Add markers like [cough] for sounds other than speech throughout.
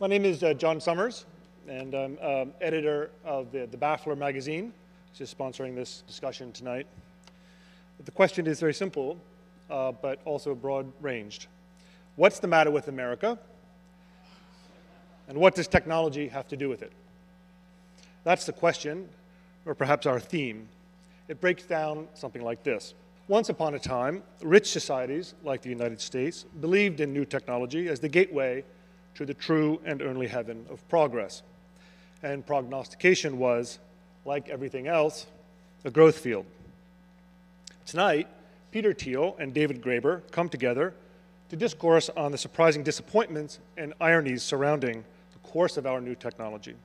My name is uh, John Summers, and I'm um, editor of the, the Baffler magazine, which is sponsoring this discussion tonight. The question is very simple, uh, but also broad-ranged. What's the matter with America? And what does technology have to do with it? That's the question, or perhaps our theme. It breaks down something like this. Once upon a time, rich societies, like the United States, believed in new technology as the gateway to the true and only heaven of progress. And prognostication was, like everything else, a growth field. Tonight, Peter Thiel and David Graeber come together to discourse on the surprising disappointments and ironies surrounding the course of our new technology,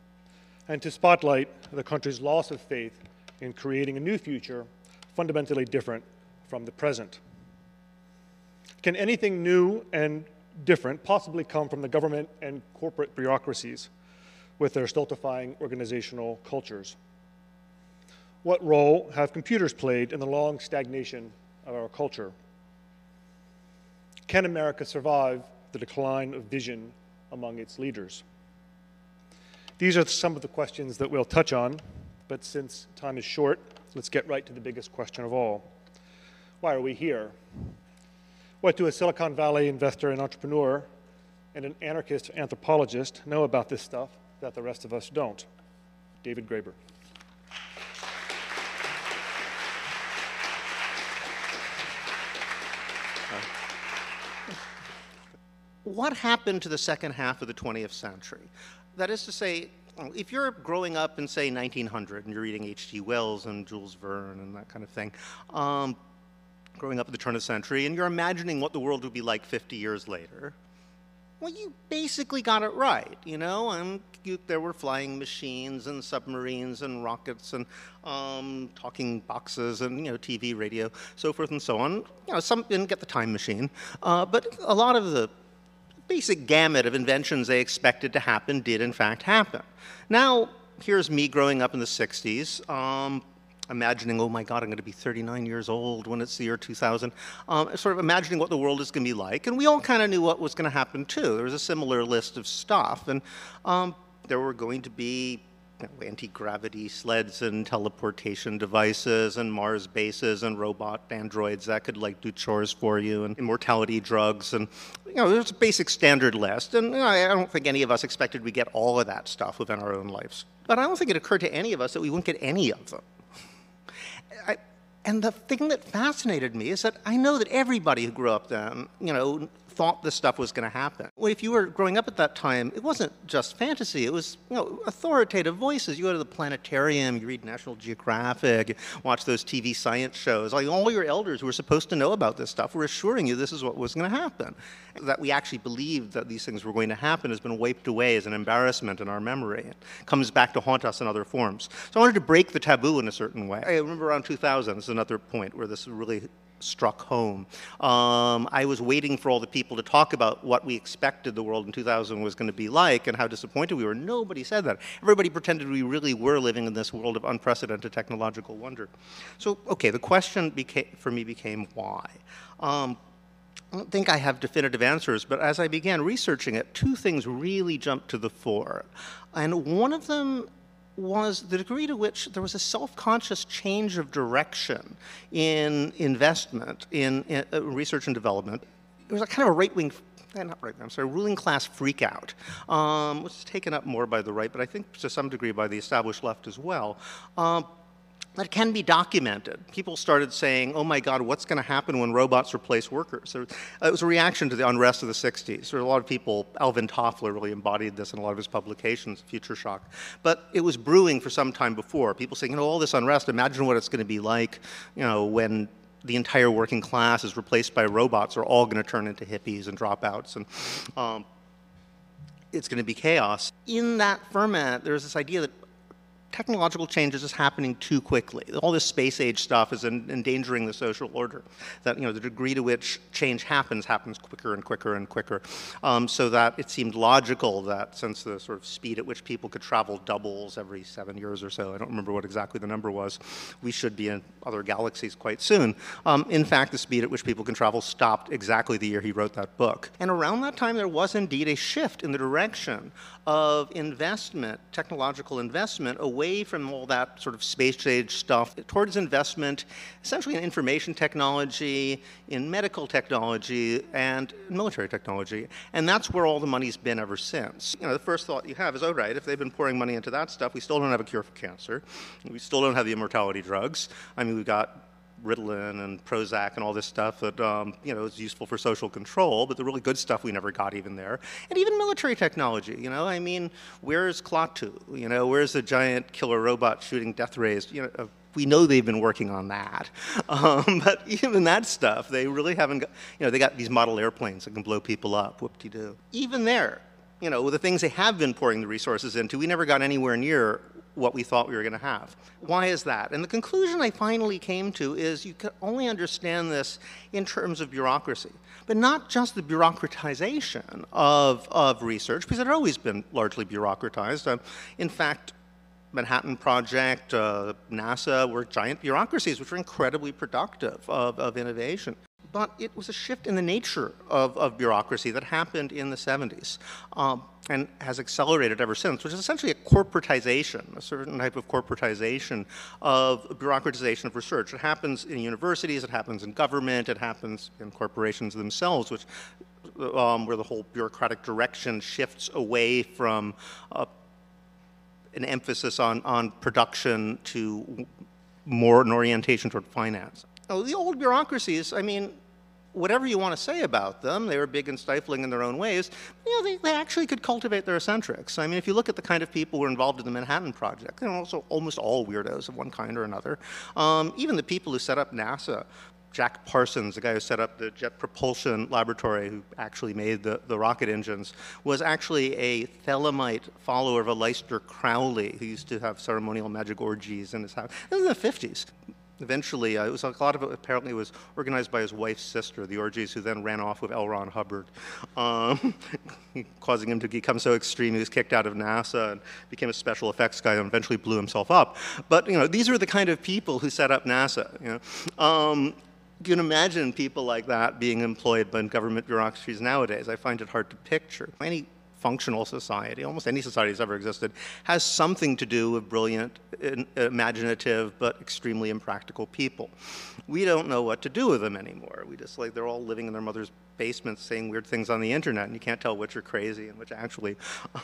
and to spotlight the country's loss of faith in creating a new future fundamentally different from the present. Can anything new and different possibly come from the government and corporate bureaucracies with their stultifying organizational cultures? What role have computers played in the long stagnation of our culture? Can America survive the decline of vision among its leaders? These are some of the questions that we'll touch on, but since time is short, let's get right to the biggest question of all. Why are we here? What do a Silicon Valley investor and entrepreneur and an anarchist anthropologist know about this stuff that the rest of us don't? David Graeber. What happened to the second half of the 20th century? That is to say, if you're growing up in, say, 1900 and you're reading H.G. Wells and Jules Verne and that kind of thing, um, growing up at the turn of the century, and you're imagining what the world would be like 50 years later, well, you basically got it right, you know. You, there were flying machines and submarines and rockets and um, talking boxes and you know TV, radio, so forth and so on. You know, some didn't get the time machine, uh, but a lot of the basic gamut of inventions they expected to happen did in fact happen. Now, here's me growing up in the 60s. Um, imagining, oh my God, I'm going to be 39 years old when it's the year 2000, um, sort of imagining what the world is going to be like. And we all kind of knew what was going to happen too. There was a similar list of stuff. And um, there were going to be you know, anti-gravity sleds and teleportation devices and Mars bases and robot androids that could like do chores for you and immortality drugs and you know there's a basic standard list and you know, I don't think any of us expected we'd get all of that stuff within our own lives. But I don't think it occurred to any of us that we wouldn't get any of them. I, and the thing that fascinated me is that I know that everybody who grew up then, you know, thought this stuff was going to happen. Well, if you were growing up at that time, it wasn't just fantasy. It was, you know, authoritative voices. You go to the planetarium, you read National Geographic, watch those TV science shows. Like all your elders who were supposed to know about this stuff were assuring you this is what was going to happen. That we actually believed that these things were going to happen has been wiped away as an embarrassment in our memory. It comes back to haunt us in other forms. So I wanted to break the taboo in a certain way. I remember around 2000, this is another point where this really struck home. Um, I was waiting for all the people to talk about what we expected the world in 2000 was going to be like and how disappointed we were. Nobody said that. Everybody pretended we really were living in this world of unprecedented technological wonder. So, okay, the question for me became why. Um, I don't think I have definitive answers, but as I began researching it, two things really jumped to the fore. And one of them was the degree to which there was a self-conscious change of direction in investment, in, in uh, research and development. It was a kind of a right-wing, eh, not right, I'm sorry, ruling class freakout, um, is taken up more by the right, but I think to some degree by the established left as well. Um, that can be documented. People started saying, oh my God, what's going to happen when robots replace workers? it was a reaction to the unrest of the 60s. There were a lot of people, Alvin Toffler really embodied this in a lot of his publications, Future Shock. But it was brewing for some time before. People saying, you know, all this unrest, imagine what it's going to be like, you know, when the entire working class is replaced by robots are all going to turn into hippies and dropouts. And um, it's going to be chaos. In that ferment, there's this idea that technological change is just happening too quickly. All this space age stuff is en- endangering the social order. That you know the degree to which change happens happens quicker and quicker and quicker, um, so that it seemed logical that since the sort of speed at which people could travel doubles every seven years or so, I don't remember what exactly the number was, we should be in other galaxies quite soon. Um, in fact, the speed at which people can travel stopped exactly the year he wrote that book. And around that time, there was indeed a shift in the direction of investment, technological investment, away from all that sort of space age stuff towards investment essentially in information technology, in medical technology, and military technology. And that's where all the money's been ever since. You know, the first thought you have is, oh, right, if they've been pouring money into that stuff, we still don't have a cure for cancer. We still don't have the immortality drugs. I mean, we've got Ritalin and Prozac and all this stuff that um, you know is useful for social control, but the really good stuff we never got even there. And even military technology, you know, I mean, where's Klaatu? You know, where's the giant killer robot shooting death rays? You know, uh, we know they've been working on that, [laughs] um, but [laughs] even that stuff, they really haven't. Got, you know, they got these model airplanes that can blow people up. Whoop-de-doo. Even there, you know, the things they have been pouring the resources into, we never got anywhere near what we thought we were going to have. Why is that? And the conclusion I finally came to is you can only understand this in terms of bureaucracy, but not just the bureaucratization of, of research, because it had always been largely bureaucratized. Um, in fact, Manhattan Project, uh, NASA were giant bureaucracies which were incredibly productive of, of innovation but it was a shift in the nature of, of bureaucracy that happened in the 70s um, and has accelerated ever since, which is essentially a corporatization, a certain type of corporatization of bureaucratization of research. It happens in universities, it happens in government, it happens in corporations themselves, which um, where the whole bureaucratic direction shifts away from uh, an emphasis on, on production to more an orientation toward finance. The old bureaucracies, I mean, whatever you want to say about them, they were big and stifling in their own ways. You know, they, they actually could cultivate their eccentrics. I mean, if you look at the kind of people who were involved in the Manhattan Project, they're also almost all weirdos of one kind or another. Um, even the people who set up NASA, Jack Parsons, the guy who set up the Jet Propulsion Laboratory, who actually made the, the rocket engines, was actually a Thelemite follower of a Aleister Crowley, who used to have ceremonial magic orgies in his house. This in the 50s eventually, uh, it was a lot of it apparently was organized by his wife's sister, the orgies, who then ran off with L. Ron Hubbard, um, [laughs] causing him to become so extreme he was kicked out of NASA and became a special effects guy and eventually blew himself up. But you know, these are the kind of people who set up NASA. You know. Um, you can imagine people like that being employed by government bureaucracies nowadays. I find it hard to picture. Any functional society, almost any society that's ever existed, has something to do with brilliant, imaginative, but extremely impractical people. We don't know what to do with them anymore. We just like they're all living in their mother's basements saying weird things on the internet, and you can't tell which are crazy and which actually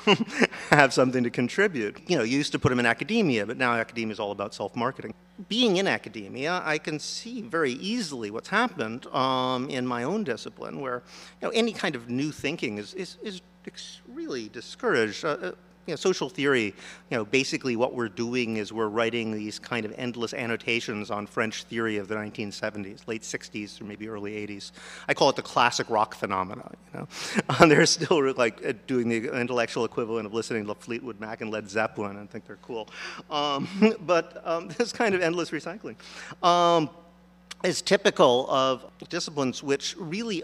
[laughs] have something to contribute. You know, you used to put them in academia, but now academia is all about self-marketing. Being in academia, I can see very easily what's happened um, in my own discipline, where you know any kind of new thinking is is, is really discouraged. Uh, uh, you know, social theory, you know, basically what we're doing is we're writing these kind of endless annotations on French theory of the 1970s, late 60s or maybe early 80s. I call it the classic rock phenomena. You know, [laughs] and they're still like uh, doing the intellectual equivalent of listening to Fleetwood Mac and Led Zeppelin and think they're cool. Um, [laughs] but um, [laughs] this kind of endless recycling um, is typical of disciplines which really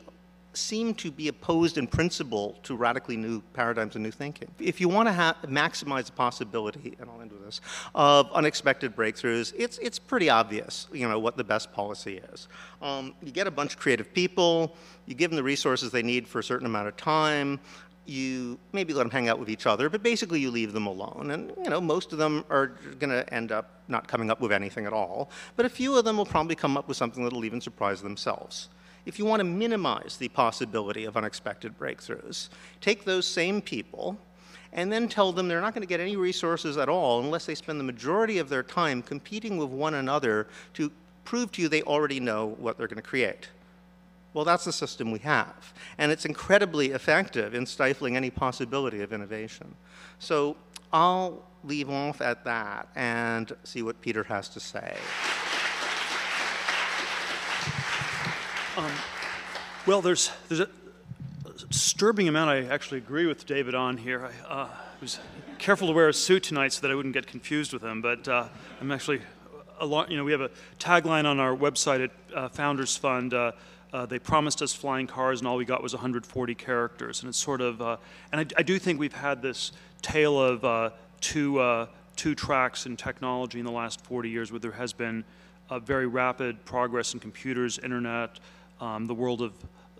seem to be opposed in principle to radically new paradigms and new thinking. If you want to maximize the possibility, and I'll end with this, of unexpected breakthroughs, it's, it's pretty obvious, you know, what the best policy is. Um, you get a bunch of creative people, you give them the resources they need for a certain amount of time, you maybe let them hang out with each other, but basically you leave them alone. And you know, most of them are going to end up not coming up with anything at all. But a few of them will probably come up with something that'll even surprise themselves if you want to minimize the possibility of unexpected breakthroughs, take those same people and then tell them they're not going to get any resources at all unless they spend the majority of their time competing with one another to prove to you they already know what they're going to create. Well, that's the system we have. And it's incredibly effective in stifling any possibility of innovation. So I'll leave off at that and see what Peter has to say. Um, well, there's, there's a disturbing amount I actually agree with David on here. I, uh, was careful to wear a suit tonight so that I wouldn't get confused with him. But uh, I'm actually lot. You know, we have a tagline on our website at uh, Founders Fund. Uh, uh, they promised us flying cars, and all we got was 140 characters. And it's sort of, uh, and I, I do think we've had this tale of two two tracks in technology in the last 40 years, where there has been a very rapid progress in computers, internet, um, the world of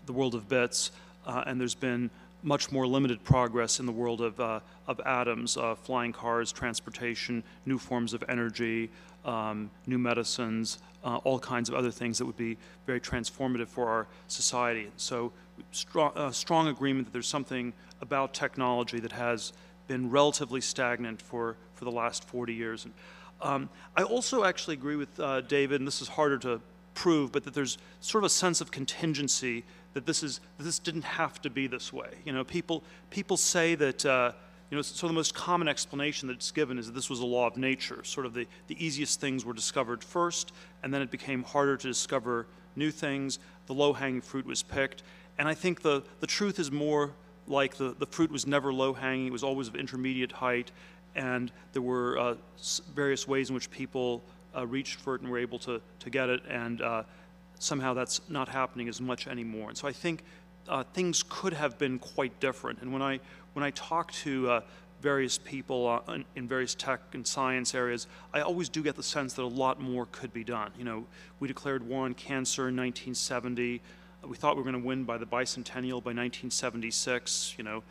the world of bits, uh, and there's been much more limited progress in the world of, uh, of atoms, uh, flying cars, transportation, new forms of energy, um, new medicines, uh, all kinds of other things that would be very transformative for our society. So, strong, uh, strong agreement that there's something about technology that has been relatively stagnant for, for the last 40 years. And, um, I also actually agree with uh, David, and this is harder to prove, but that there's sort of a sense of contingency that this is this didn't have to be this way. You know, people people say that. Uh, you know, so the most common explanation that's given is that this was a law of nature. Sort of the, the easiest things were discovered first, and then it became harder to discover new things. The low-hanging fruit was picked. And I think the, the truth is more like the, the fruit was never low-hanging. It was always of intermediate height, and there were uh, various ways in which people uh, reached for it and were able to, to get it. And uh, somehow that's not happening as much anymore. And so I think uh, things could have been quite different. And when I when I talk to uh, various people uh, in, in, various tech and science areas, I always do get the sense that a lot more could be done. You know, we declared war on cancer in 1970. We thought we were going to win by the bicentennial by 1976. You know,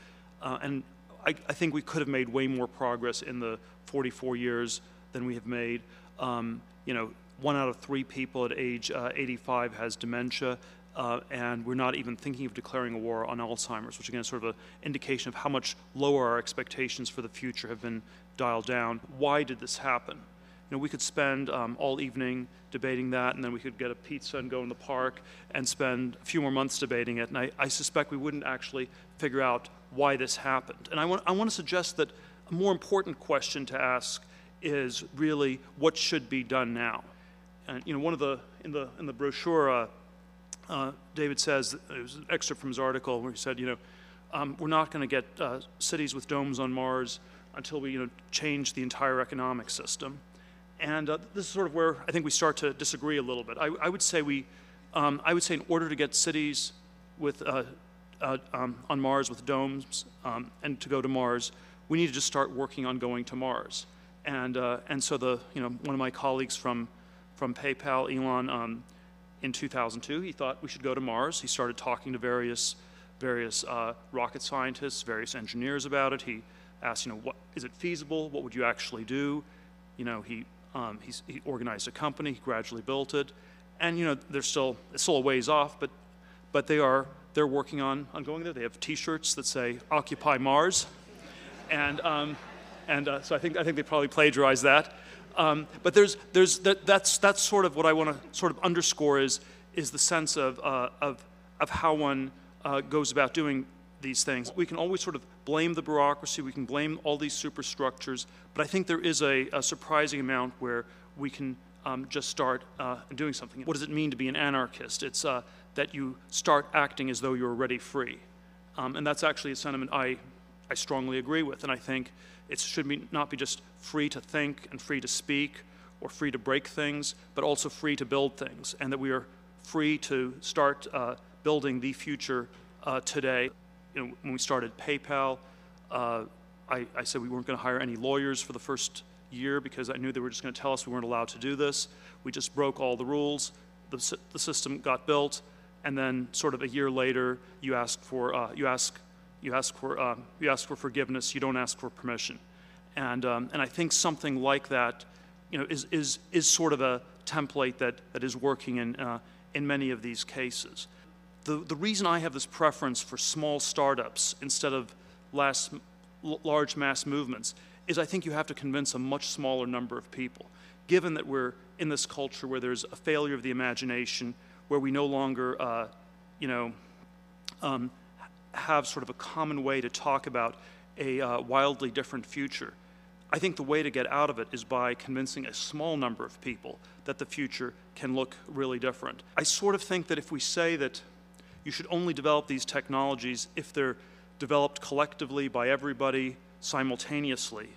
uh, and I, I, think we could have made way more progress in the 44 years than we have made. Um, you know, one out of three people at age uh, 85 has dementia, uh, and we're not even thinking of declaring a war on Alzheimer's, which again is sort of an indication of how much lower our expectations for the future have been dialed down. Why did this happen? You know, we could spend um, all evening debating that, and then we could get a pizza and go in the park and spend a few more months debating it. And I, I suspect we wouldn't actually figure out why this happened. And I want, I want to suggest that a more important question to ask is really what should be done now. And you know, one of the in the in the brochure, uh, uh, David says it was an excerpt from his article where he said, you know, um, we're not going to get uh, cities with domes on Mars until we you know change the entire economic system. And uh, this is sort of where I think we start to disagree a little bit. I, I would say we, um, I would say in order to get cities with uh, uh, um, on Mars with domes um, and to go to Mars, we need to just start working on going to Mars. And and so the you know one of my colleagues from from PayPal, Elon, um, in 2002. He thought we should go to Mars. He started talking to various, various uh, rocket scientists, various engineers about it. He asked, you know, what, is it feasible? What would you actually do? You know, he, um, he organized a company. He gradually built it. And, you know, they're still, it's still a ways off, but, but they are, they're working on, on going there. They have T-shirts that say, Occupy Mars. And, um, and uh, so I think, I think they probably plagiarized that. Um, but there's, there's, that, that's, that's sort of what I want to sort of underscore is, is the sense of, uh, of, of how one uh, goes about doing these things. We can always sort of blame the bureaucracy, we can blame all these superstructures, but I think there is a, a surprising amount where we can um, just start uh, doing something. What does it mean to be an anarchist? It's uh, that you start acting as though you're already free. Um, and that's actually a sentiment I, I strongly agree with, and I think it should be, not be just free to think and free to speak or free to break things, but also free to build things, and that we are free to start uh, building the future uh, today. You know, when we started PayPal, uh, I, I, said we weren't going to hire any lawyers for the first year because I knew they were just going to tell us we weren't allowed to do this. We just broke all the rules. The, the system got built, and then sort of a year later, you ask for uh, you ask you ask for, uh, you ask for forgiveness, you don't ask for permission. And, um, and I think something like that you know, is, is, is sort of a template that, that is working in, uh, in many of these cases. The, the reason I have this preference for small startups instead of last, large mass movements is I think you have to convince a much smaller number of people. Given that we're in this culture where there's a failure of the imagination, where we no longer, uh, you know, um, have sort of a common way to talk about a uh, wildly different future. I think the way to get out of it is by convincing a small number of people that the future can look really different. I sort of think that if we say that you should only develop these technologies if they're developed collectively by everybody simultaneously,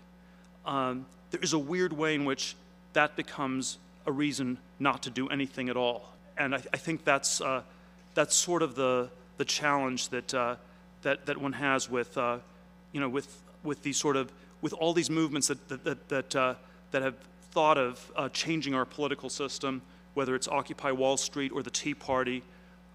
um, there is a weird way in which that becomes a reason not to do anything at all. And I, I think that's, uh, that's sort of the, the challenge that, uh, that, that one has with, uh, you know, with, with these sort of, with all these movements that, that, that, that, uh, that have thought of uh, changing our political system, whether it's Occupy Wall Street or the Tea Party.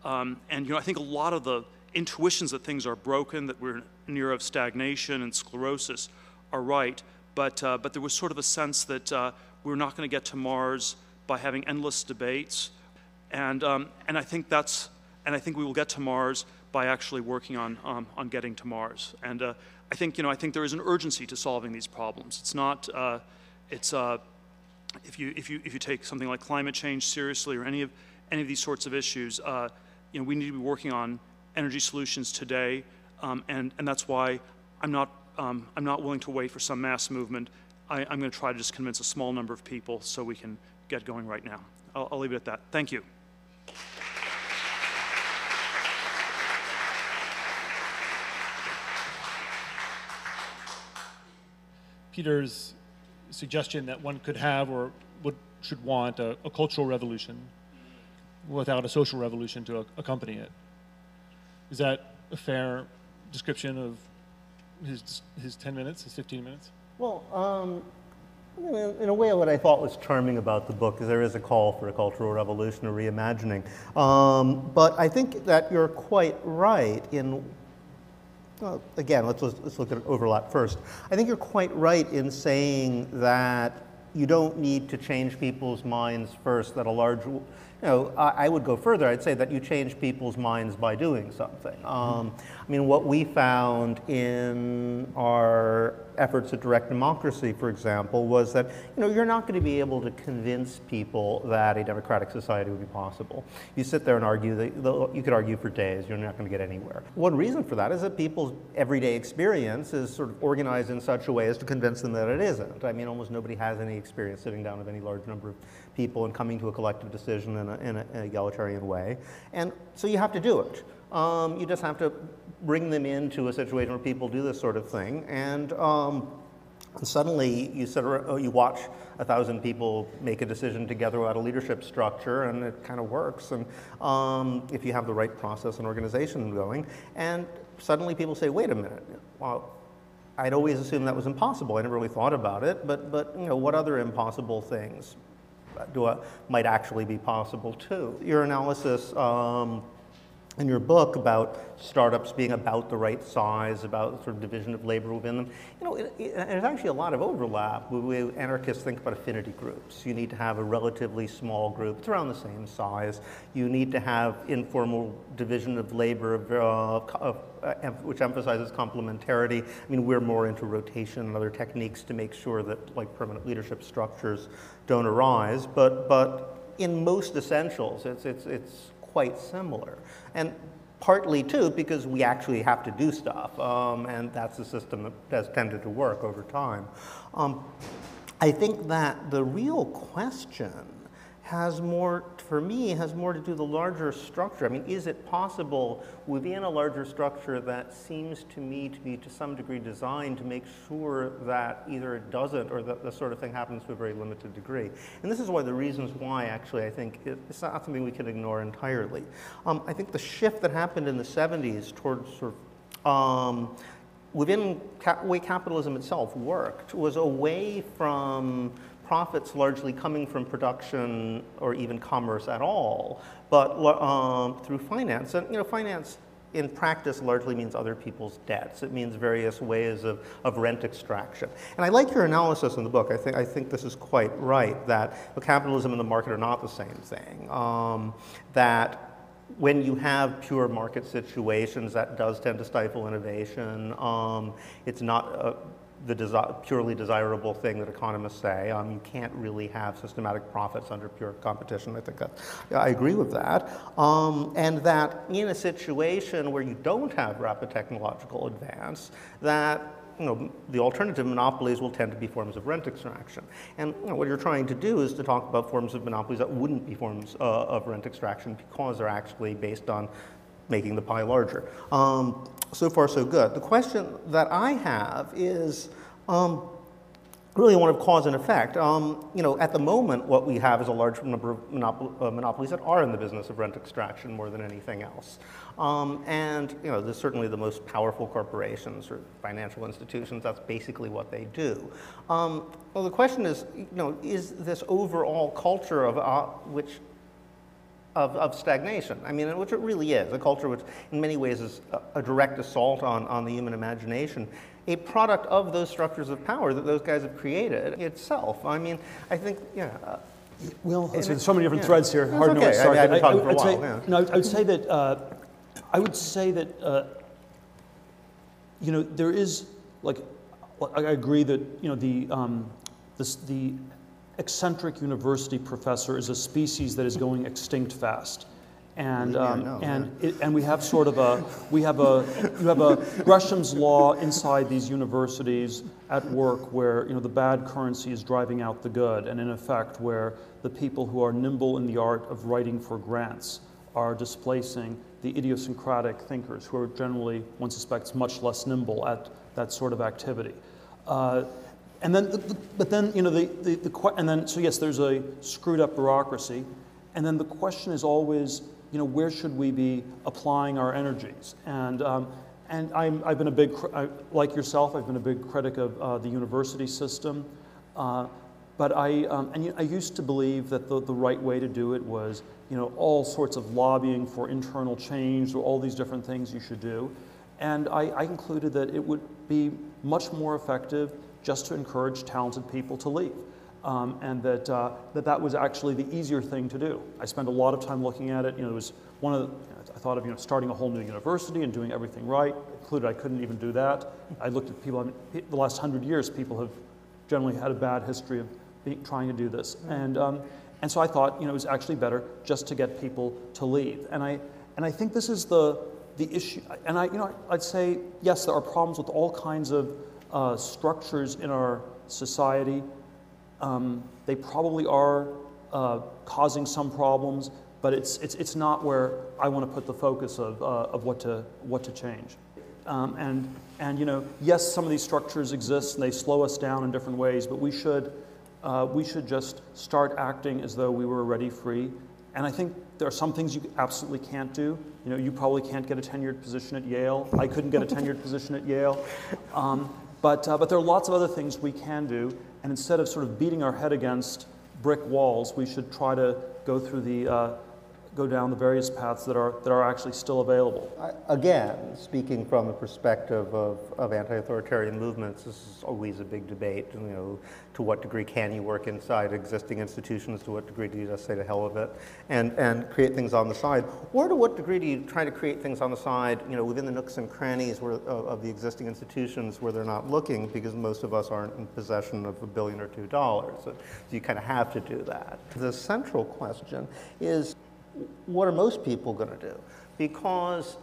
Um, and, you know, I think a lot of the intuitions that things are broken, that we're in era of stagnation and sclerosis are right. But, uh, but there was sort of a sense that uh, we're not going to get to Mars by having endless debates. And, um, and I think that's, and I think we will get to Mars by actually working on, um, on getting to Mars. And uh, I think, you know, I think there is an urgency to solving these problems. It's not, uh, it's, uh, if you, if you, if you take something like climate change seriously or any of, any of these sorts of issues, uh, you know, we need to be working on energy solutions today. Um, and, and that's why I'm not, um, I'm not willing to wait for some mass movement. I, I'm going to try to just convince a small number of people so we can get going right now. I'll, I'll leave it at that. Thank you. Peter's suggestion that one could have or would, should want a, a cultural revolution without a social revolution to accompany it. Is that a fair description of his, his 10 minutes, his 15 minutes? Well, um, in in a way, what I thought was charming about the book is there is a call for a cultural revolution or reimagining. Um, but I think that you're quite right in. Well, again, let's, let's look at overlap first. I think you're quite right in saying that you don't need to change people's minds first. That a large you know, I, I, would go further. I'd say that you change people's minds by doing something. Um, I mean, what we found in our efforts at direct democracy, for example, was that you know you're not going to be able to convince people that a democratic society would be possible. You sit there and argue. That, you could argue for days. You're not going to get anywhere. One reason for that is that people's everyday experience is sort of organized in such a way as to convince them that it isn't. I mean, almost nobody has any experience sitting down with any large number of people and coming to a collective decision in, a, in, a, an egalitarian way. And so you have to do it. Um, you just have to bring them into a situation where people do this sort of thing. And, um, suddenly you, sit, oh, you watch a thousand people make a decision together without a leadership structure, and it kind of works. And um, if you have the right process and organization going, and suddenly people say, wait a minute, well, I'd always assumed that was impossible. I never really thought about it, but, but you know, what other impossible things do I, might actually be possible too. Your analysis um, in your book about startups being about the right size, about sort of division of labor within them, you know, it, it, there's actually a lot of overlap. We, we, anarchists think about affinity groups. You need to have a relatively small group. It's around the same size. You need to have informal division of labor of, uh, of, uh, which emphasizes complementarity. I mean, we're more into rotation and other techniques to make sure that like permanent leadership structures don't arise. But, but in most essentials, it's, it's, it's quite similar. And partly too because we actually have to do stuff, um, and that's a system that has tended to work over time. Um, I think that the real question has more, for me, has more to do the larger structure. I mean, is it possible within a larger structure that seems to me to be to some degree designed to make sure that either it doesn't or that the sort of thing happens to a very limited degree? And this is one of the reasons why, actually, I think it's not something we can ignore entirely. Um, I think the shift that happened in the 70s towards sort of um, within ca- way capitalism itself worked was away from profits largely coming from production or even commerce at all, but um, through finance. And you know, finance in practice largely means other people's debts. It means various ways of, of rent extraction. And I like your analysis in the book. I think, I think this is quite right that capitalism and the market are not the same thing. Um, that when you have pure market situations, that does tend to stifle innovation. Um, it's not a, the desi purely desirable thing that economists say. Um, you can't really have systematic profits under pure competition. I think that I agree with that. Um, and that in a situation where you don't have rapid technological advance, that you know, the alternative monopolies will tend to be forms of rent extraction. And you know, what you're trying to do is to talk about forms of monopolies that wouldn't be forms uh, of rent extraction because they're actually based on making the pie larger. Um, so far, so good. The question that I have is um, really one of cause and effect. Um, you know, at the moment, what we have is a large number of monopol- uh, monopolies that are in the business of rent extraction more than anything else. Um, and you know, there's certainly the most powerful corporations or financial institutions. That's basically what they do. Um, well, the question is, you know, is this overall culture of uh, which of, of stagnation. I mean, which it really is, a culture which in many ways is a, a direct assault on, on the human imagination, a product of those structures of power that those guys have created itself. I mean, I think, yeah. Uh, Well, so there's so many different yeah. threads here. That's Hard to know where okay. to I start. mean, I've been talking for a would say, while, yeah. No, I would say that uh, I would say that uh, you know there is like I I agree that you know the um, this, the eccentric university professor is a species that is going extinct fast. And, Believe me, I um, know, and, it, and we have sort of a, we have a, you have a Gresham's law inside these universities at work where, you know, the bad currency is driving out the good, and in effect where the people who are nimble in the art of writing for grants are displacing the idiosyncratic thinkers who are generally, one suspects, much less nimble at that sort of activity. Uh, and then, the, the- but then, you know, the, the, the, and then, so yes, there's a screwed up bureaucracy. And then the question is always, you know, where should we be applying our energies? And, um, and I'm, I've been a big, I, like yourself, I've been a big critic of uh, the university system. Uh, but I, um, and you- I used to believe that the, the right way to do it was, you know, all sorts of lobbying for internal change or all these different things you should do. And I, I concluded that it would be much more effective just to encourage talented people to leave. Um, and that, uh, that that was actually the easier thing to do. I spent a lot of time looking at it. You know, it was one of the, I thought of you know, starting a whole new university and doing everything right. Included, I couldn't even do that. I looked at people, I mean, the last hundred years, people have generally had a bad history of being, trying to do this. And, um, and so I thought, you know, it was actually better just to get people to leave. And I, and I think this is the, the issue. And I, you know, I'd say, yes, there are problems with all kinds of uh, structures in our society. Um, they probably are uh, causing some problems, but it's, it's, it's not where I want to put the focus of, uh, of what, to, what to change. Um, and, and, you know, yes, some of these structures exist and they slow us down in different ways, but we should, uh, we should just start acting as though we were already free. And I think there are some things you absolutely can't do. You know, you probably can't get a tenured position at Yale. I couldn't get a tenured [laughs] position at Yale. Um, but, uh, but there are lots of other things we can do. And instead of sort of beating our head against brick walls, we should try to go through the, uh, go down the various paths that are, that are actually still available. Again, speaking from the perspective of, of anti-authoritarian movements, this is always a big debate, you know, to what degree can you work inside existing institutions, to what degree do you just say to hell with it, and, and create things on the side, or to what degree do you try to create things on the side, you know, within the nooks and crannies where, of, of the existing institutions where they're not looking, because most of us aren't in possession of a billion or two dollars, so you kind of have to do that. The central question is, what are most people going to do? Because,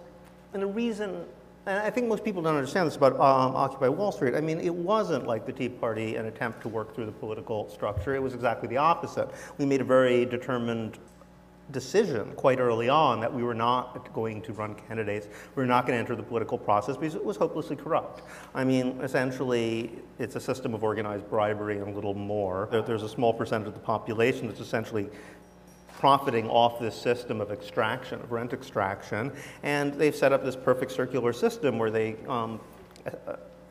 and the reason, and I think most people don't understand this about um, Occupy Wall Street. I mean, it wasn't like the Tea Party an attempt to work through the political structure. It was exactly the opposite. We made a very determined decision quite early on that we were not going to run candidates. We were not going to enter the political process because it was hopelessly corrupt. I mean, essentially, it's a system of organized bribery and a little more. There, there's a small percentage of the population that's essentially profiting off this system of extraction, of rent extraction, and they've set up this perfect circular system where they um,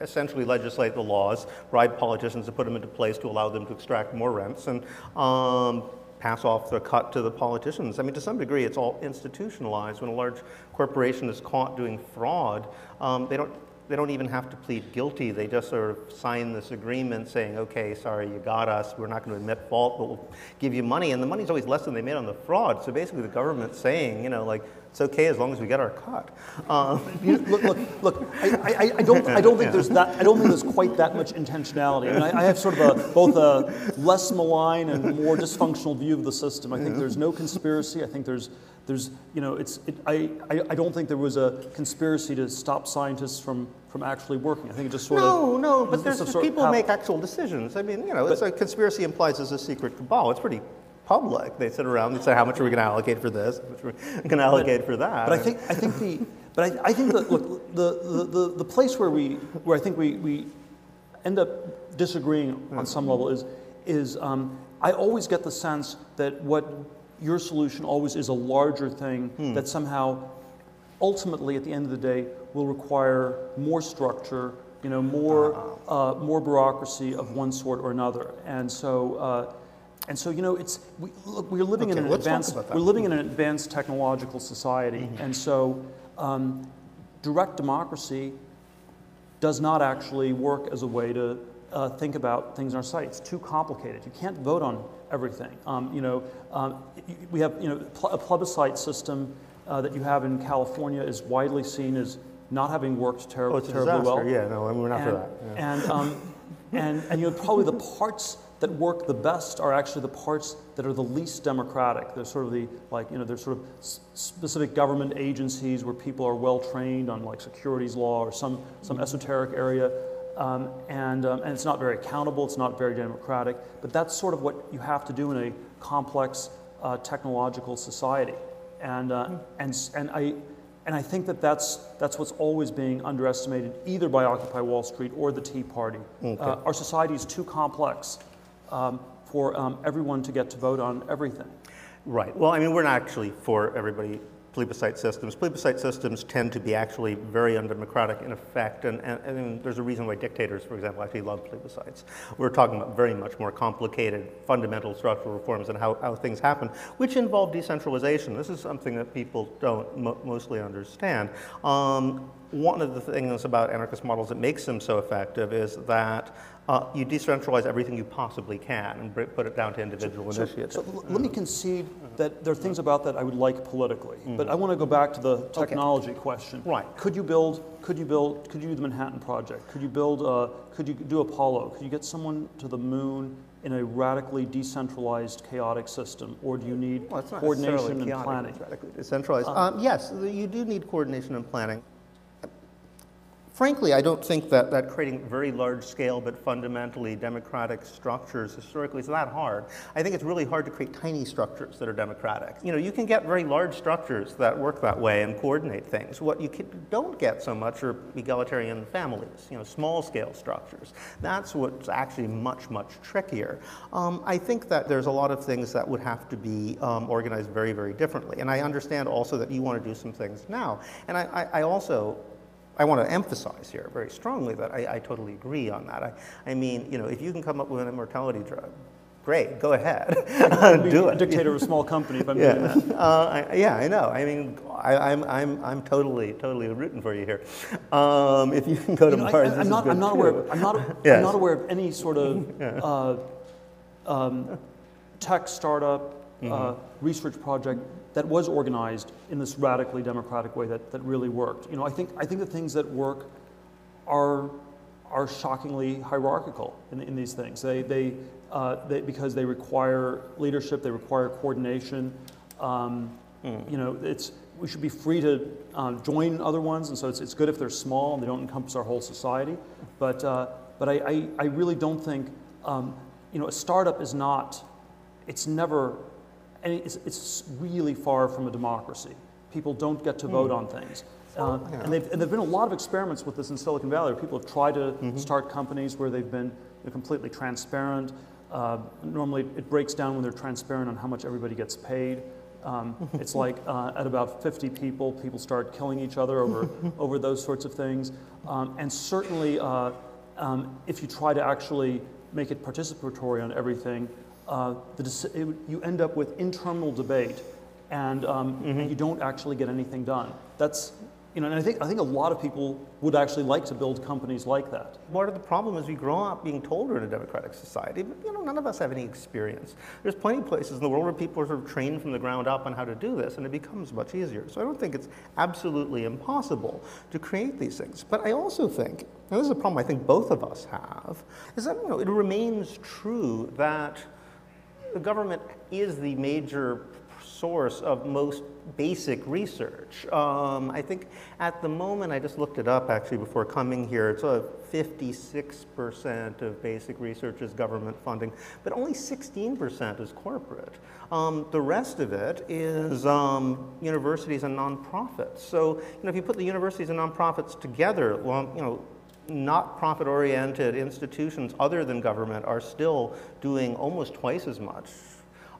essentially legislate the laws, bribe politicians to put them into place to allow them to extract more rents, and um, pass off the cut to the politicians. I mean, to some degree, it's all institutionalized. When a large corporation is caught doing fraud, um, they don't they don't even have to plead guilty. They just sort of sign this agreement saying, okay, sorry, you got us. We're not going to admit fault, but we'll give you money. And the money's always less than they made on the fraud. So basically, the government's saying, you know, like, it's okay as long as we get our cut. Um, [laughs] look, look, look. I, I, I don't, I don't think there's that. I don't think there's quite that much intentionality. I mean, I, I have sort of a both a less malign and more dysfunctional view of the system. I think there's no conspiracy. I think there's, there's, you know, it's. It, I, I, I don't think there was a conspiracy to stop scientists from from actually working. I think it just sort no, of. no, but there's sort people how- make actual decisions. I mean, you know, it's a conspiracy implies there's a secret cabal. It's pretty public. They sit around and say, how much are we going to allocate for this? How much are we going to allocate for that? But I think, I think the, but I, I think that, look, the, the, the, the place where we, where I think we, we end up disagreeing on some level is, is um, I always get the sense that what your solution always is a larger thing that somehow, ultimately, at the end of the day, will require more structure, you know, more, uh, more bureaucracy of one sort or another. And so, uh, and so, you know, it's, we, look, we're living in an advanced, we're living in an advanced technological society. Mm-hmm. And so, um, direct democracy does not actually work as a way to uh, think about things in our site. It's too complicated. You can't vote on everything. Um, you know, um, we have you know a plebiscite system uh, that you have in California is widely seen as not having worked ter- Oh, terribly well. Yeah, no, I mean, we're not for that. Yeah. And, um, [laughs] and, and you know, probably the parts that work the best are actually the parts that are the least democratic. They're sort of the, like, you know, they're sort of s- specific government agencies where people are well trained on like securities law or some, some esoteric area. Um, and, um, and it's not very accountable, it's not very democratic, but that's sort of what you have to do in a complex uh, technological society. And, uh, and, and, I, and I think that that's, that's what's always being underestimated, either by Occupy Wall Street or the Tea Party. Uh, our society is too complex um, for um, everyone to get to vote on everything. Right. Well, I mean, we're not actually for everybody plebiscite systems. Plebiscite systems tend to be actually very undemocratic in effect, and, and, and there's a reason why dictators, for example, actually love plebiscites. We're talking about very much more complicated fundamental structural reforms and how, how things happen, which involve decentralization. This is something that people don't mo- mostly understand. Um, one of the things about anarchist models that makes them so effective is that uh, you decentralize everything you possibly can and put it down to individual initiatives. So l- let me concede that there are things about that I would like politically, but I want to go back to the technology question. Right. Could you build? Could you build? Could you do the Manhattan Project? Could you build? Uh, could you do Apollo? Could you get someone to the moon in a radically decentralized, chaotic system, or do you need Well, coordination and planning? it's radically decentralized. Um, yes, you do need coordination and planning. Frankly, I don't think that, that creating very large scale but fundamentally democratic structures historically is that hard. I think it's really hard to create tiny structures that are democratic. You know, you can get very large structures that work that way and coordinate things. What you can, don't get so much are egalitarian families, you know, small scale structures. That's what's actually much, much trickier. Um, I think that there's a lot of things that would have to be um, organized very, very differently. And I understand also that you want to do some things now. And I, I, I also I want to emphasize here very strongly that I, I totally agree on that. I, I mean, you know, if you can come up with an immortality drug, great, go ahead, [laughs] do A it. dictator of a small company, if I'm doing that. uh, I, yeah, I know. I mean, I, I'm, I'm, I'm totally, totally rooting for you here. Um, if you can go to know, Mars, I, am not, I'm not aware. Of, I'm not. I'm not aware of any sort of [laughs] uh, um, tech startup Mm-hmm. uh, research project that was organized in this radically democratic way that, that really worked. You know, I think I think the things that work are are shockingly hierarchical in, in these things. They they, uh, they because they require leadership. They require coordination. Um, You know, it's we should be free to um, join other ones, and so it's, it's good if they're small and they don't encompass our whole society. But uh, but I, I, I really don't think um, you know a startup is not. It's never. And it's, it's really far from a democracy. People don't get to vote on things. Uh, and, and there have been a lot of experiments with this in Silicon Valley where people have tried to start companies where they've been you know, completely transparent. Uh, normally, it breaks down when they're transparent on how much everybody gets paid. Um, [laughs] it's like uh, at about 50 people, people start killing each other over, [laughs] over those sorts of things. Um, and certainly, uh, um, if you try to actually make it participatory on everything, uh, the, it, you end up with internal debate, and, um, and you don't actually get anything done. That's, you know, and I think I think a lot of people would actually like to build companies like that. Part of the problem is we grow up being told we're in a democratic society, but you know, none of us have any experience. There's plenty of places in the world where people are sort of trained from the ground up on how to do this, and it becomes much easier. So I don't think it's absolutely impossible to create these things. But I also think, and this is a problem I think both of us have, is that you know, it remains true that the government is the major source of most basic research. Um, I think at the moment, I just looked it up actually before coming here, it's a 56% of basic research is government funding, but only 16% is corporate. Um, the rest of it is um, universities and nonprofits. So, you know, if you put the universities and nonprofits together, you know, not profit oriented institutions other than government are still doing almost twice as much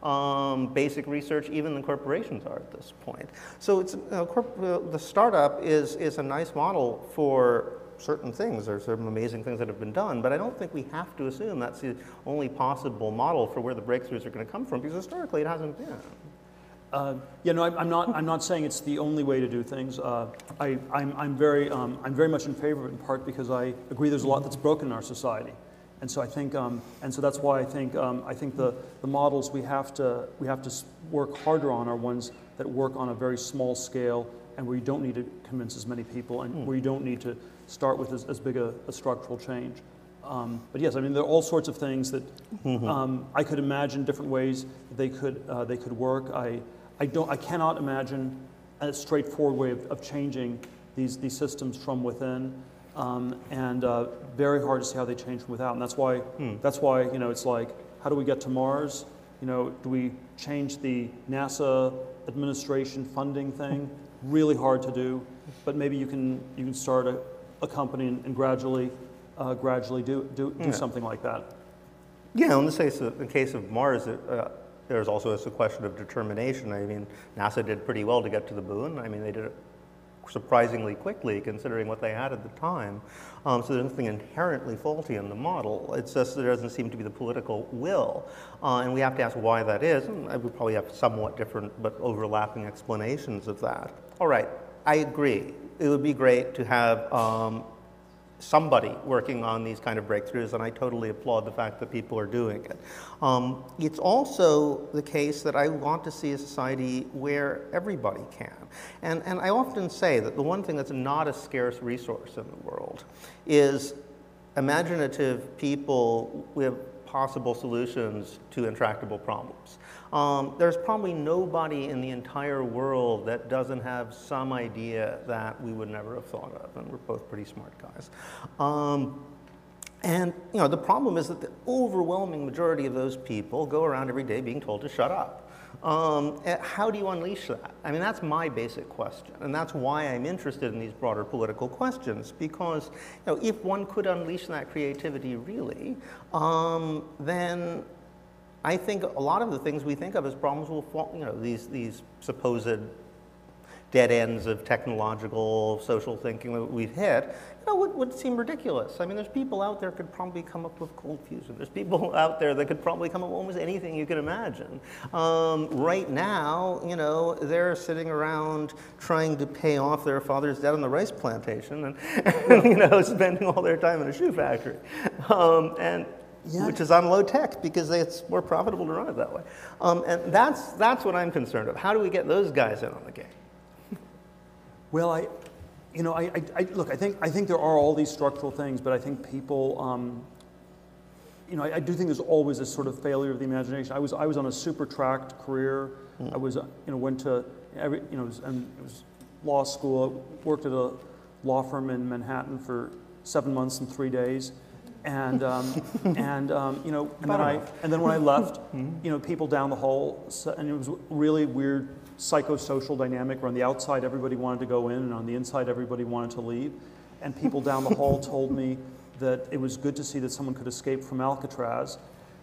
um, basic research even than corporations are at this point. So it's, corp- uh, the startup is, is a nice model for certain things. There's some amazing things that have been done, but I don't think we have to assume that's the only possible model for where the breakthroughs are going to come from because historically it hasn't been. Uh, yeah, no, I'm, I'm not. I'm not saying it's the only way to do things. Uh, I, I'm, I'm very, um, I'm very much in favor of it in part because I agree there's a lot that's broken in our society, and so I think, um, and so that's why I think, um, I think the, the models we have to, we have to work harder on are ones that work on a very small scale and where you don't need to convince as many people and where you don't need to start with as, as big a, a structural change. Um, but yes, I mean there are all sorts of things that um, I could imagine different ways they could uh, they could work. I I don't I cannot imagine a straightforward way of, of changing these these systems from within, um, and uh, very hard to see how they change from without. And that's why that's why you know it's like how do we get to Mars? You know, do we change the NASA administration funding thing? [laughs] Really hard to do, but maybe you can you can start a, a company and, and gradually uh, gradually do do, do Yeah. something like that. Yeah, in the case of, in the case of Mars, uh, there's also a question of determination. I mean, NASA did pretty well to get to the moon. I mean, they did it surprisingly quickly considering what they had at the time. Um, so there's nothing inherently faulty in the model. It's just there doesn't seem to be the political will. Uh, and we have to ask why that is. And we probably have somewhat different but overlapping explanations of that. All right, I agree. It would be great to have um, somebody working on these kind of breakthroughs, and I totally applaud the fact that people are doing it. Um, it's also the case that I want to see a society where everybody can. And, and I often say that the one thing that's not a scarce resource in the world is imaginative people with possible solutions to intractable problems. Um, there's probably nobody in the entire world that doesn't have some idea that we would never have thought of, and we're both pretty smart guys. Um, and you know, the problem is that the overwhelming majority of those people go around every day being told to shut up. Um, eh, how do you unleash that? I mean, that's my basic question, and that's why I'm interested in these broader political questions. Because you know, if one could unleash that creativity really, um, then I think a lot of the things we think of as problems will fall. You know, these these supposed dead ends of technological social thinking that we've hit, you know, would, would seem ridiculous. I mean, there's people out there could probably come up with cold fusion. There's people [laughs] out there that could probably come up with almost anything you can imagine. Um, right now, you know, they're sitting around trying to pay off their father's debt on the rice plantation and, [laughs] and you know, [laughs] spending all their time in a shoe factory. Um, and Yeah. which is on low tech because it's more profitable to run it that way. Um, and that's, that's what I'm concerned of. How do we get those guys in on the game? Well, I, you know, I, I, I look. I think I think there are all these structural things, but I think people, um, you know, I, I do think there's always this sort of failure of the imagination. I was I was on a super tracked career. I was, uh, you know, went to every, you know, it was, and it was law school. I worked at a law firm in Manhattan for seven months and three days. And, um, [laughs] and um, you know, and then, I, and then when I left, you know, people down the hall, and it was really weird psychosocial dynamic where on the outside everybody wanted to go in and on the inside everybody wanted to leave. And people down the hall told me that it was good to see that someone could escape from Alcatraz.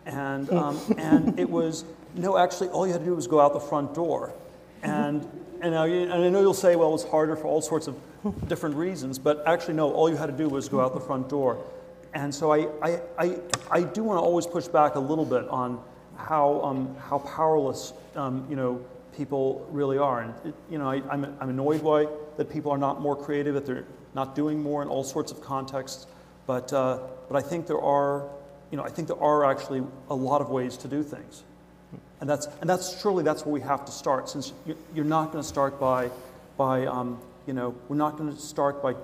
And, um, and it was, no, actually, all you had to do was go out the front door. And, and, now and I know you'll say, well, it's harder for all sorts of different reasons, but actually, no, all you had to do was go out the front door. And so I, I, I, I do want to always push back a little bit on how, um, how powerless um, you know, people really are. And it, you know, I, I'm, I'm annoyed by that people are not more creative, that they're not doing more in all sorts of contexts. But, uh, but I think there are, you know, I think there are actually a lot of ways to do things. And that's, and that's surely that's where we have to start, since you're, you're not going to start by, by um, you know, we're not going to start by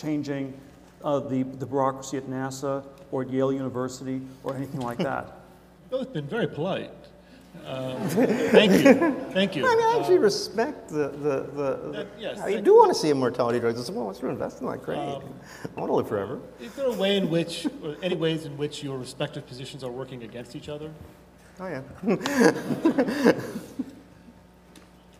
changing uh, the, the bureaucracy at NASA or at Yale University or anything like that. [laughs] both been very polite. Um, Thank you, thank you. I mean, I actually respect the, the, the, That- yes, I do want to see immortality drugs. I said, well, what's to invest in that? Great. Um, I want to live forever. Is there a way in which, or any ways in which your respective positions are working against each other? Oh, yeah. [laughs]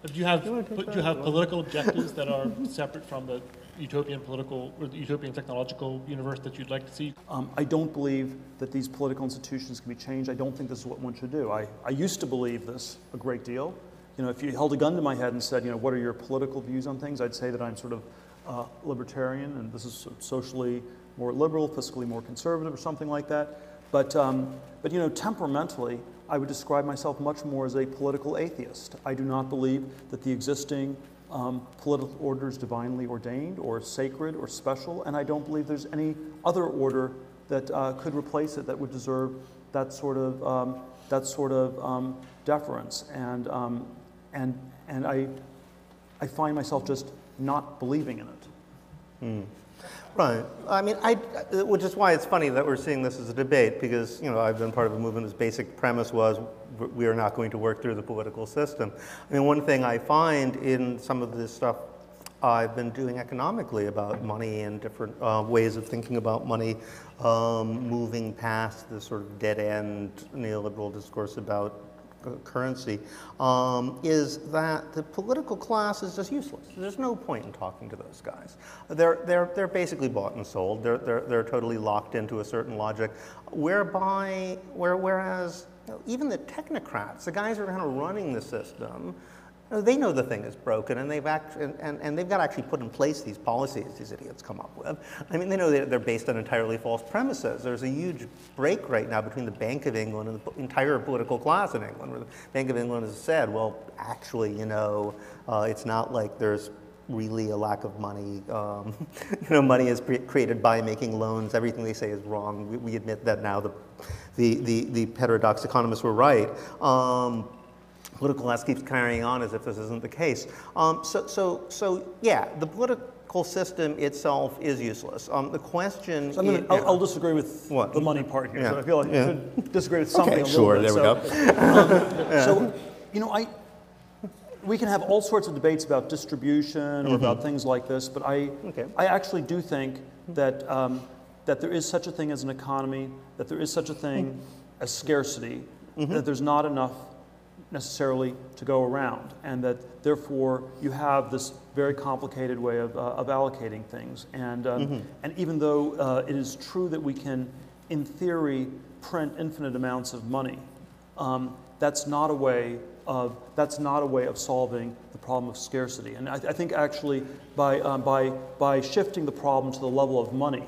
Do you have, You do you have political objectives that are separate from the utopian political, or the utopian technological universe that you'd like to see? Um, I don't believe that these political institutions can be changed. I don't think this is what one should do. I, I used to believe this a great deal. You know, if you held a gun to my head and said, you know, what are your political views on things, I'd say that I'm sort of uh, libertarian and this is socially more liberal, fiscally more conservative, or something like that. But, um, but you know, temperamentally, I would describe myself much more as a political atheist. I do not believe that the existing um, political order is divinely ordained or sacred or special, and I don't believe there's any other order that uh, could replace it that would deserve that sort of um, that sort of um, deference. And um, and and I I find myself just not believing in it. Right. I mean, I, which is why it's funny that we're seeing this as a debate because, you know, I've been part of a movement whose basic premise was we are not going to work through the political system. I mean, one thing I find in some of this stuff I've been doing economically about money and different uh, ways of thinking about money, um, moving past the sort of dead end neoliberal discourse about uh, currency um, is that the political class is just useless. There's no point in talking to those guys. They're, they're, they're basically bought and sold. They're, they're, they're totally locked into a certain logic, whereby, where, whereas know, even the technocrats, the guys who are kind of running the system, you know, they know the thing is broken, and they've act- and, and, and they've got to actually put in place these policies these idiots come up with. I mean, they know they're, they're based on entirely false premises. There's a huge break right now between the Bank of England and the entire political class in England, where the Bank of England has said, well, actually, you know, uh, it's not like there's really a lack of money. Um, [laughs] you know, money is pre- created by making loans. Everything they say is wrong. We, we admit that now. The, the, the, the heterodox economists were right. Um, political class keeps carrying on as if this isn't the case. Um, so, so, so, yeah, the political system itself is useless. Um, the question So I'm gonna, i- I'll, I'll disagree with What? the money part here. Yeah. So I feel like Yeah. I should disagree with something Okay, a little sure, bit. there we So, um, [laughs] So, you know, I, we can have all sorts of debates about distribution or about things like this, but I, Mm-hmm. Okay. I actually do think that, um, that there is such a thing as an economy, that there is such a thing Mm-hmm. as scarcity, that there's not enough necessarily to go around, and that therefore you have this very complicated way of, uh, of allocating things. And, um, and even though uh, it is true that we can, in theory, print infinite amounts of money, um, that's not a way of that's not a way of solving the problem of scarcity. And I, I think actually by, um, by, by shifting the problem to the level of money,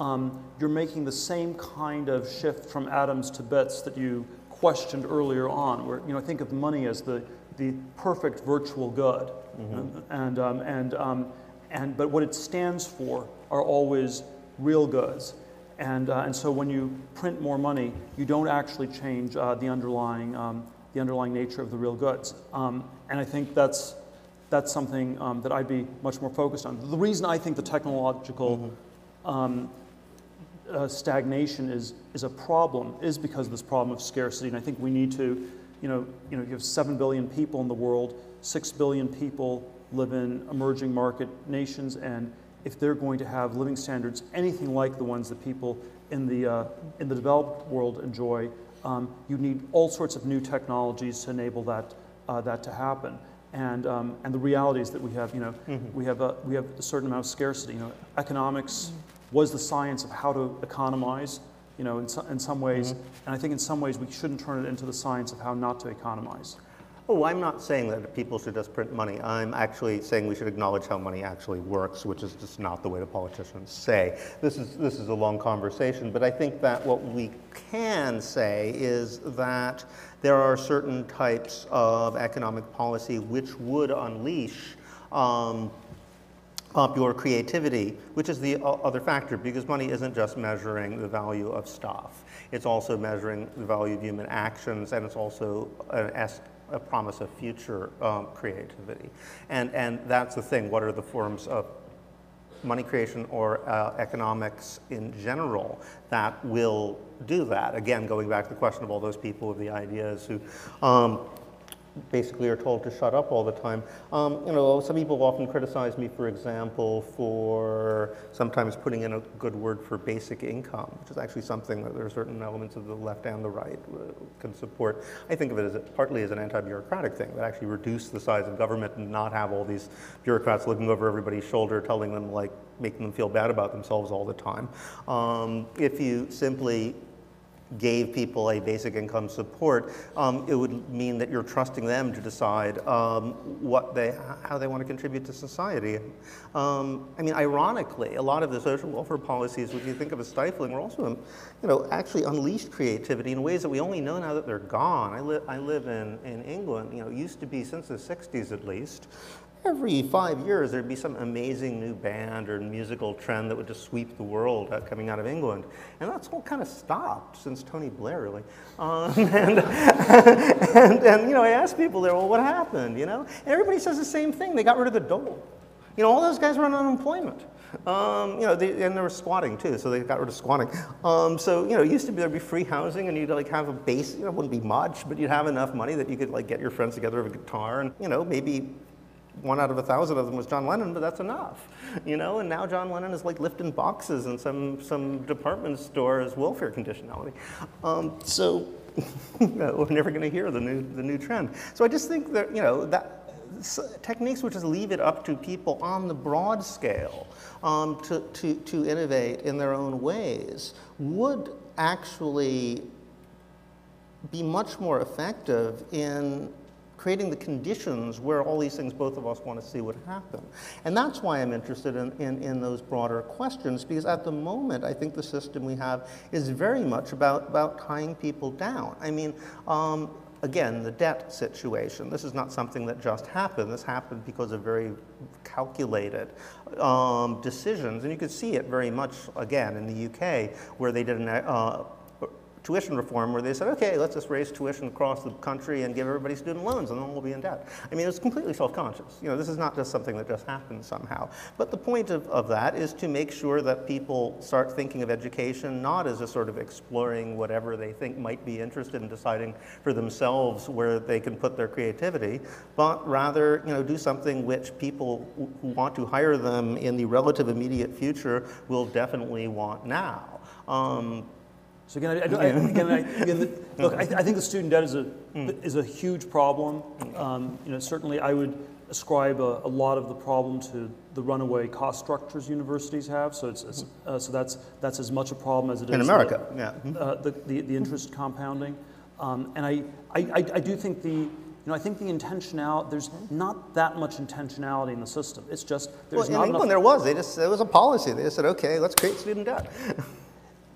um, you're making the same kind of shift from atoms to bits that you questioned earlier on, where you know think of money as the, the perfect virtual good, and and um, and, um, and but what it stands for are always real goods. And, uh, and so when you print more money, you don't actually change uh, the, underlying, um, the underlying nature of the real goods. Um, and I think that's, that's something um, that I'd be much more focused on. The reason I think the technological um, uh, stagnation is, is a problem is because of this problem of scarcity. And I think we need to, you know, you know, you have 7 billion people in the world, 6 billion people live in emerging market nations, and if they're going to have living standards anything like the ones that people in the, uh, in the developed world enjoy, um, you need all sorts of new technologies to enable that, uh, that to happen. And, um, and the reality is that we have, you know, we, have a, we have a certain amount of scarcity. You know, economics was the science of how to economize, you know, in, so, in some ways. And I think in some ways we shouldn't turn it into the science of how not to economize. Oh, I'm not saying that people should just print money. I'm actually saying we should acknowledge how money actually works, which is just not the way the politicians say. This is, this is a long conversation, but I think that what we can say is that there are certain types of economic policy which would unleash um, popular creativity, which is the other factor, because money isn't just measuring the value of stuff. It's also measuring the value of human actions, and it's also an es- a promise of future um, creativity. And, and that's the thing, what are the forms of money creation or uh, economics in general that will do that. Again, going back to the question of all those people with the ideas who um, basically are told to shut up all the time. Um, you know, some people often criticize me, for example, for sometimes putting in a good word for basic income, which is actually something that there are certain elements of the left and the right uh, can support. I think of it as partly as an anti-bureaucratic thing that actually reduce the size of government and not have all these bureaucrats looking over everybody's shoulder, telling them like making them feel bad about themselves all the time. Um, if you simply gave people a basic income support, um, it would mean that you're trusting them to decide um, what they, how they want to contribute to society. Um, I mean, ironically, a lot of the social welfare policies, which you think of as stifling, were also, you know, actually unleashed creativity in ways that we only know now that they're gone. I, li I live in, in England, you know, it used to be since the 60s at least, every five years there'd be some amazing new band or musical trend that would just sweep the world uh, coming out of England. And that's all kind of stopped since Tony Blair, really. Um, [laughs] and, and, and, you know, I asked people there, well, what happened, you know? And everybody says the same thing. They got rid of the dole. You know, all those guys were on unemployment. Um, you know, they, and they were squatting too, so they got rid of squatting. Um, so, you know, it used to be there'd be free housing and you'd like have a base, you know, it wouldn't be much, but you'd have enough money that you could like get your friends together with a guitar and, you know, maybe one out of a thousand of them was John Lennon, but that's enough, you know. And now John Lennon is like lifting boxes in some some department store as welfare conditionality. Um, so [laughs] we're never going to hear the new the new trend. So I just think that you know that techniques which just leave it up to people on the broad scale um, to, to, to innovate in their own ways would actually be much more effective in creating the conditions where all these things both of us want to see would happen. And that's why I'm interested in, in, in, those broader questions, because at the moment, I think the system we have is very much about, about tying people down. I mean, um, again, the debt situation, this is not something that just happened. This happened because of very calculated um, decisions. And you could see it very much, again, in the UK, where they did an uh, tuition reform where they said, okay, let's just raise tuition across the country and give everybody student loans and then we'll be in debt. I mean, it's completely self-conscious. You know, this is not just something that just happens somehow. But the point of, of that is to make sure that people start thinking of education not as a sort of exploring whatever they think might be interested in deciding for themselves where they can put their creativity, but rather, you know, do something which people who want to hire them in the relative immediate future will definitely want now. Um, so again, I, I, again, I, again the, [laughs] look, I, I, think the student debt is a is a huge problem. Um, you know, certainly I would ascribe a, a, lot of the problem to the runaway cost structures universities have. So it's, it's uh, so that's that's as much a problem as it is in America. The, yeah, uh, the, the, the interest compounding, um, and I, I I do think the you know, I think the intentionality, there's not that much intentionality in the system. It's just, there's well, in England enough. there was. They just, it was a policy. They just said, okay, let's create student debt. [laughs]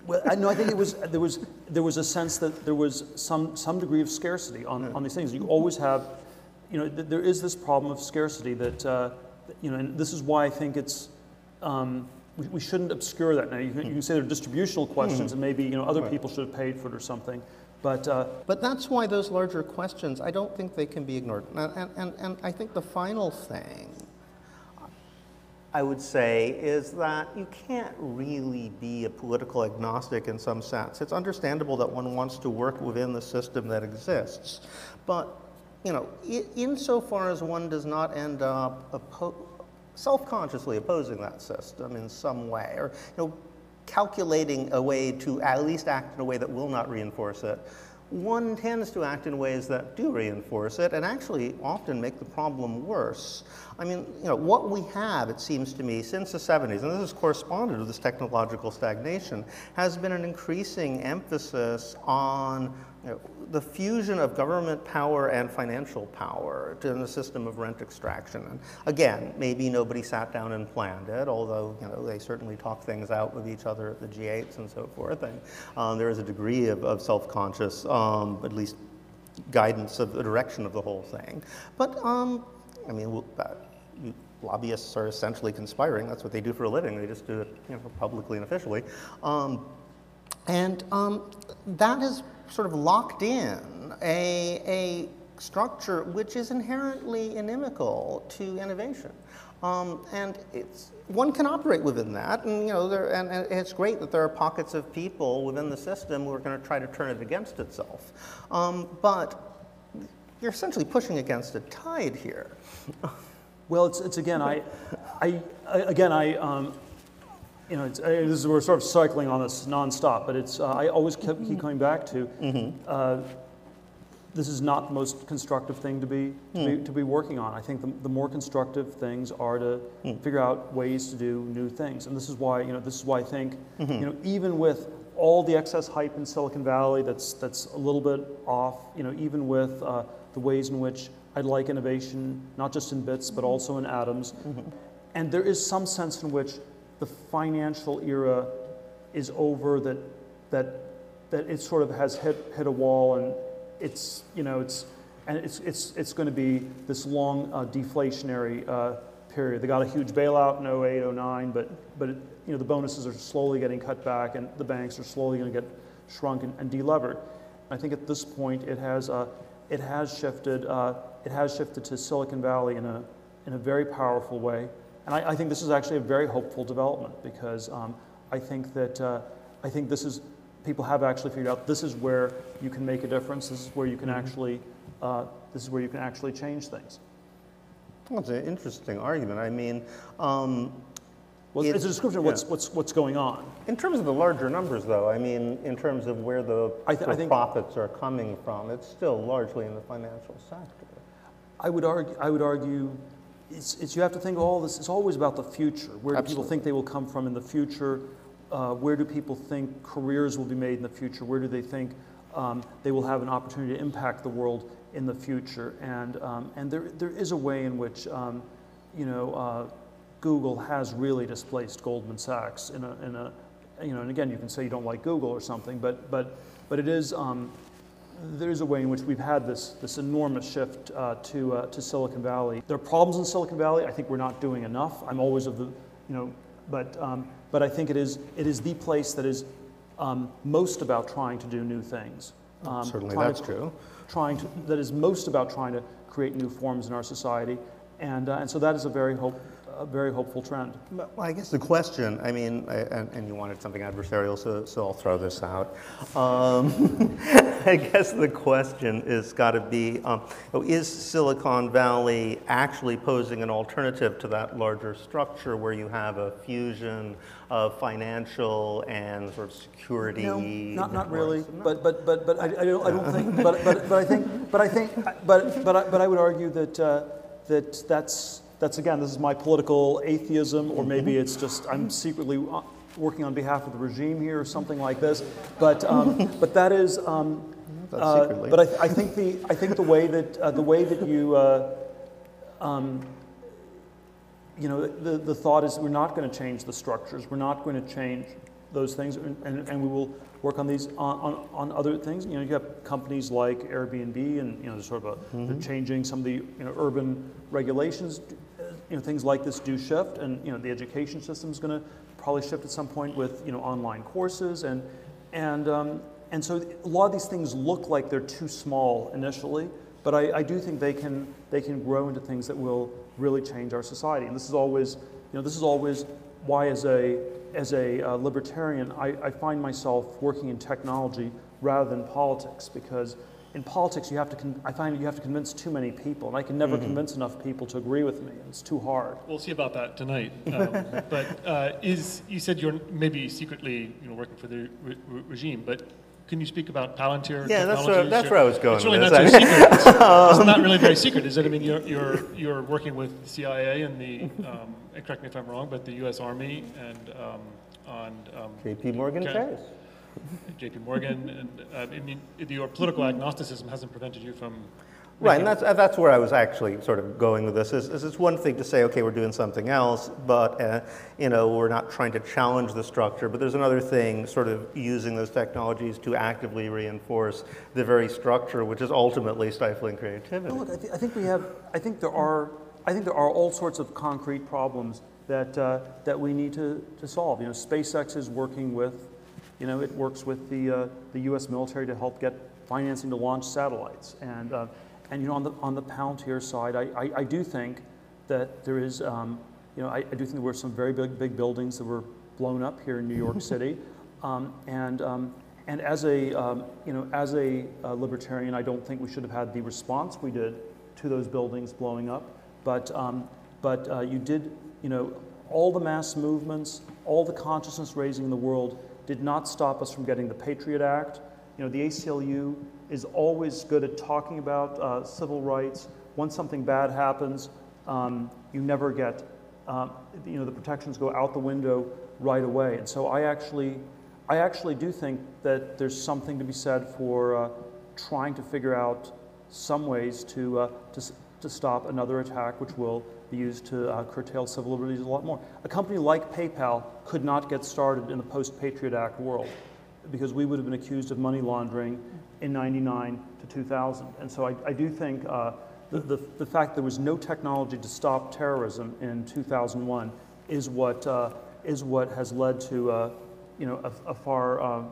Well, I, no, I think it was there was there was a sense that there was some some degree of scarcity on, on these things. You always have, you know, th there is this problem of scarcity that, uh, you know, and this is why I think it's. Um, we, we, shouldn't obscure that now. You can, you can say there are distributional questions, and maybe you know other people should have paid for it or something. But, uh, but that's why those larger questions, I don't think they can be ignored. And, and, and I think the final thing I would say, is that you can't really be a political agnostic in some sense. It's understandable that one wants to work within the system that exists, but you know, insofar as one does not end up oppo self-consciously opposing that system in some way, or you know, calculating a way to at least act in a way that will not reinforce it, one tends to act in ways that do reinforce it and actually often make the problem worse. I mean, you know, what we have, it seems to me, since the 70s, and this has corresponded to this technological stagnation, has been an increasing emphasis on you know, the fusion of government power and financial power in a system of rent extraction. And again, maybe nobody sat down and planned it, although you know they certainly talk things out with each other at the G8s and so forth. And um, there is a degree of, of self-conscious, um, at least guidance of the direction of the whole thing. But um, I mean, uh, you, lobbyists are essentially conspiring. That's what they do for a living. They just do it you know, publicly and officially. Um, and um, that sort of locked in a, a structure which is inherently inimical to innovation. Um, and it's, one can operate within that, and you know, there, and, and it's great that there are pockets of people within the system who are going to try to turn it against itself. Um, but you're essentially pushing against a tide here. Well, it's, it's again, I, I, again, I, um, you know, it's, this is, we're sort of cycling on this nonstop, but it's, uh, I always keep, keep mm-hmm. coming back to, mm-hmm. uh, this is not the most constructive thing to be, to be, mm. to be working on. I think the, the more constructive things are to mm. figure out ways to do new things. And this is why, you know, this is why I think, mm-hmm. you know, even with all the excess hype in Silicon Valley that's, that's a little bit off, you know, even with uh, the ways in which I'd like innovation, not just in bits, but also in atoms. And there is some sense in which the financial era is over, that, that, that it sort of has hit, hit a wall and it's, you know, it's, and it's, it's, it's going to be this long uh, deflationary uh, period. They got a huge bailout in 08, 09, but, but it, you know, the bonuses are slowly getting cut back and the banks are slowly going to get shrunk and, and delevered. I think at this point it has, uh, it has shifted, uh, it has shifted to Silicon Valley in a, in a very powerful way. And I, I think this is actually a very hopeful development because um, I think that, uh, I think this is, people have actually figured out this is where you can make a difference. This is where you can actually, uh, this is where you can actually change things. It's an interesting argument. I mean, um, Well, it's a description of yeah. what's, what's, what's going on. in terms of the larger numbers, though, I mean, in terms of where the, th- the profits are coming from, it's still largely in the financial sector. I would argue, I would argue it's, it's, you have to think all this, it's always about the future. Where do people think they will come from in the future? Uh, where do people think careers will be made in the future? Where do they think um, they will have an opportunity to impact the world in the future? And, um, and there, there is a way in which, um, you know, uh, Google has really displaced Goldman Sachs in a, in a, you know, and again, you can say you don't like Google or something, but, but, but it is, um, there's a way in which we've had this, this enormous shift uh, to, uh, to Silicon Valley. There are problems in Silicon Valley. I think we're not doing enough. I'm always of the, you know, but, um, but I think it is, it is the place that is um, most about trying to do new things. Um, Certainly that's to- true. Trying to, that is most about trying to create new forms in our society. And, uh, and so that is a very, hope, a very hopeful trend. Well, I guess the question, I mean, I- and, and you wanted something adversarial, so, so I'll throw this out. Um, [laughs] I guess the question is got to be um, oh, is Silicon Valley actually posing an alternative to that larger structure where you have a fusion of financial and sort of security? No, not, not really. But, but, but, but I, I don't, I don't think, but, but, but I think, but I think, but, but I, but I would argue that, uh, that that's, that's again, this is my political atheism, or maybe it's just, I'm secretly uh, working on behalf of the regime here or something like this. But, um, but that is, um, Uh, secretly. but I, I think the, I think the way that, uh, the way that you, uh, um, you know, the, the thought is we're not going to change the structures. We're not going to change those things, and, and, and we will work on these on, on, on other things. You know, you have companies like Airbnb, and you know, sort of a they're changing some of the you know urban regulations. You know, things like this do shift, and you know, the education system is going to probably shift at some point with you know online courses, and and um, and so a lot of these things look like they're too small initially, but I, I do think they can they can grow into things that will really change our society. And this is always, you know, this is always why as a as a uh, libertarian, I, I find myself working in technology rather than politics because in politics you have to con- I find you have to convince too many people, and I can never convince enough people to agree with me. It's too hard. We'll see about that tonight. Um, [laughs] but uh, is you said you're maybe secretly you know working for the re- re- regime, but can you speak about Palantir? Yeah, that's where- that's where I was going It's really with not this. so secret. It's, [laughs] it's not really very secret, is it? I mean, you're you're you're working with the CIA and the um, and correct me if I'm wrong, but the U.S. Army and um, on um, JP Morgan Okay. Chase. J.P. Morgan, and uh, I mean, your political agnosticism hasn't prevented you from. Right, and that's, that's where I was actually sort of going with this. Is, is it's one thing to say, okay, we're doing something else, but uh, you know, we're not trying to challenge the structure. But there's another thing, sort of using those technologies to actively reinforce the very structure, which is ultimately stifling creativity. Look, I, th- I think we have. I think there are. I think there are all sorts of concrete problems that uh, that we need to, to solve. You know, SpaceX is working with. You know, it works with the uh, the U.S. military to help get financing to launch satellites. And uh, and you know, on the on the Palantir side, I, I, I do think that there is, um, you know, I, I do think there were some very big, big buildings that were blown up here in New York [laughs] City. Um, and, um, and as a, um, you know, as a uh, libertarian, I don't think we should have had the response we did to those buildings blowing up. But, um, but uh, you did, you know, all the mass movements, all the consciousness raising in the world did not stop us from getting the Patriot Act. You know, the ACLU is always good at talking about uh, civil rights. Once something bad happens, um, you never get, um, you know, the protections go out the window right away. And so I actually, I actually do think that there's something to be said for uh, trying to figure out some ways to, uh, to, to stop another attack which will be used to uh, curtail civil liberties a lot more. A company like PayPal could not get started in the post Patriot Act world because we would have been accused of money laundering in 99 to 2000. And so I, I do think uh, the, the, the fact there was no technology to stop terrorism in 2001 is what, uh, is what has led to uh, you know, a, a far, um,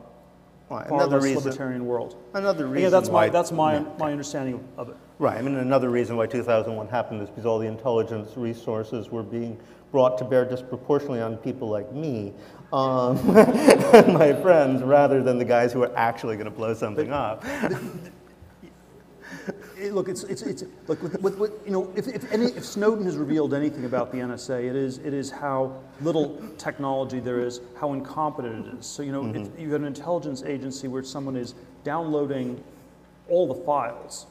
Well, far another less reason- libertarian world. Another reason Yeah, that's my, that's my, Yeah. my understanding of it. Right. I mean, another reason why 2001 happened is because all the intelligence resources were being brought to bear disproportionately on people like me um, and [laughs] my friends, rather than the guys who are actually going to blow something up. Look, it's, it's, it's, look, with, with, with, you know, if, if, any, if Snowden has revealed anything about the NSA, it is, it is how little technology there is, how incompetent it is. So, you know, if you have an intelligence agency where someone is downloading all the files,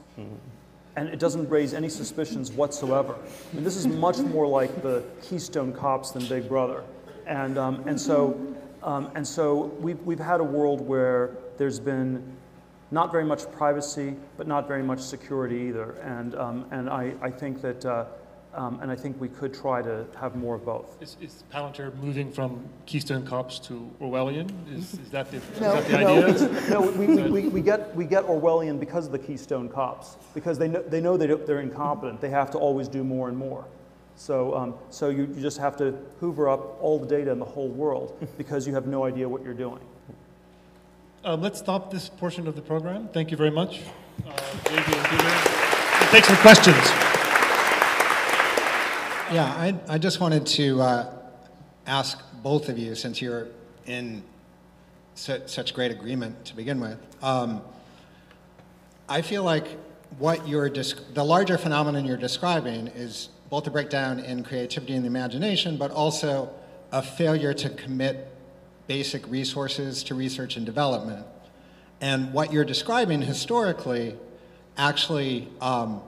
and it doesn't raise any suspicions whatsoever. I mean, this is much more like the Keystone Cops than Big Brother. And, um, and so, um, and so we've, we've had a world where there's been not very much privacy, but not very much security either. And, um, and I, I think that, uh, um, and I think we could try to have more of both. Is, is Palantir moving from Keystone Cops to Orwellian? Is, is that the, is that the no, idea? it's- no, we, we, we, we get, we get Orwellian because of the Keystone Cops, because they know, they know they they're incompetent. They have to always do more and more. So, um, so you, you just have to hoover up all the data in the whole world [laughs] because you have no idea what you're doing. Um, let's stop this portion of the program. Thank you very much. Uh, and Peter. We'll take some questions. Yeah, I, I just wanted to uh, ask both of you, since you're in su- such great agreement to begin with. Um, I feel like what you're desc- the larger phenomenon you're describing is both a breakdown in creativity and the imagination, but also a failure to commit basic resources to research and development. And what you're describing historically actually, um,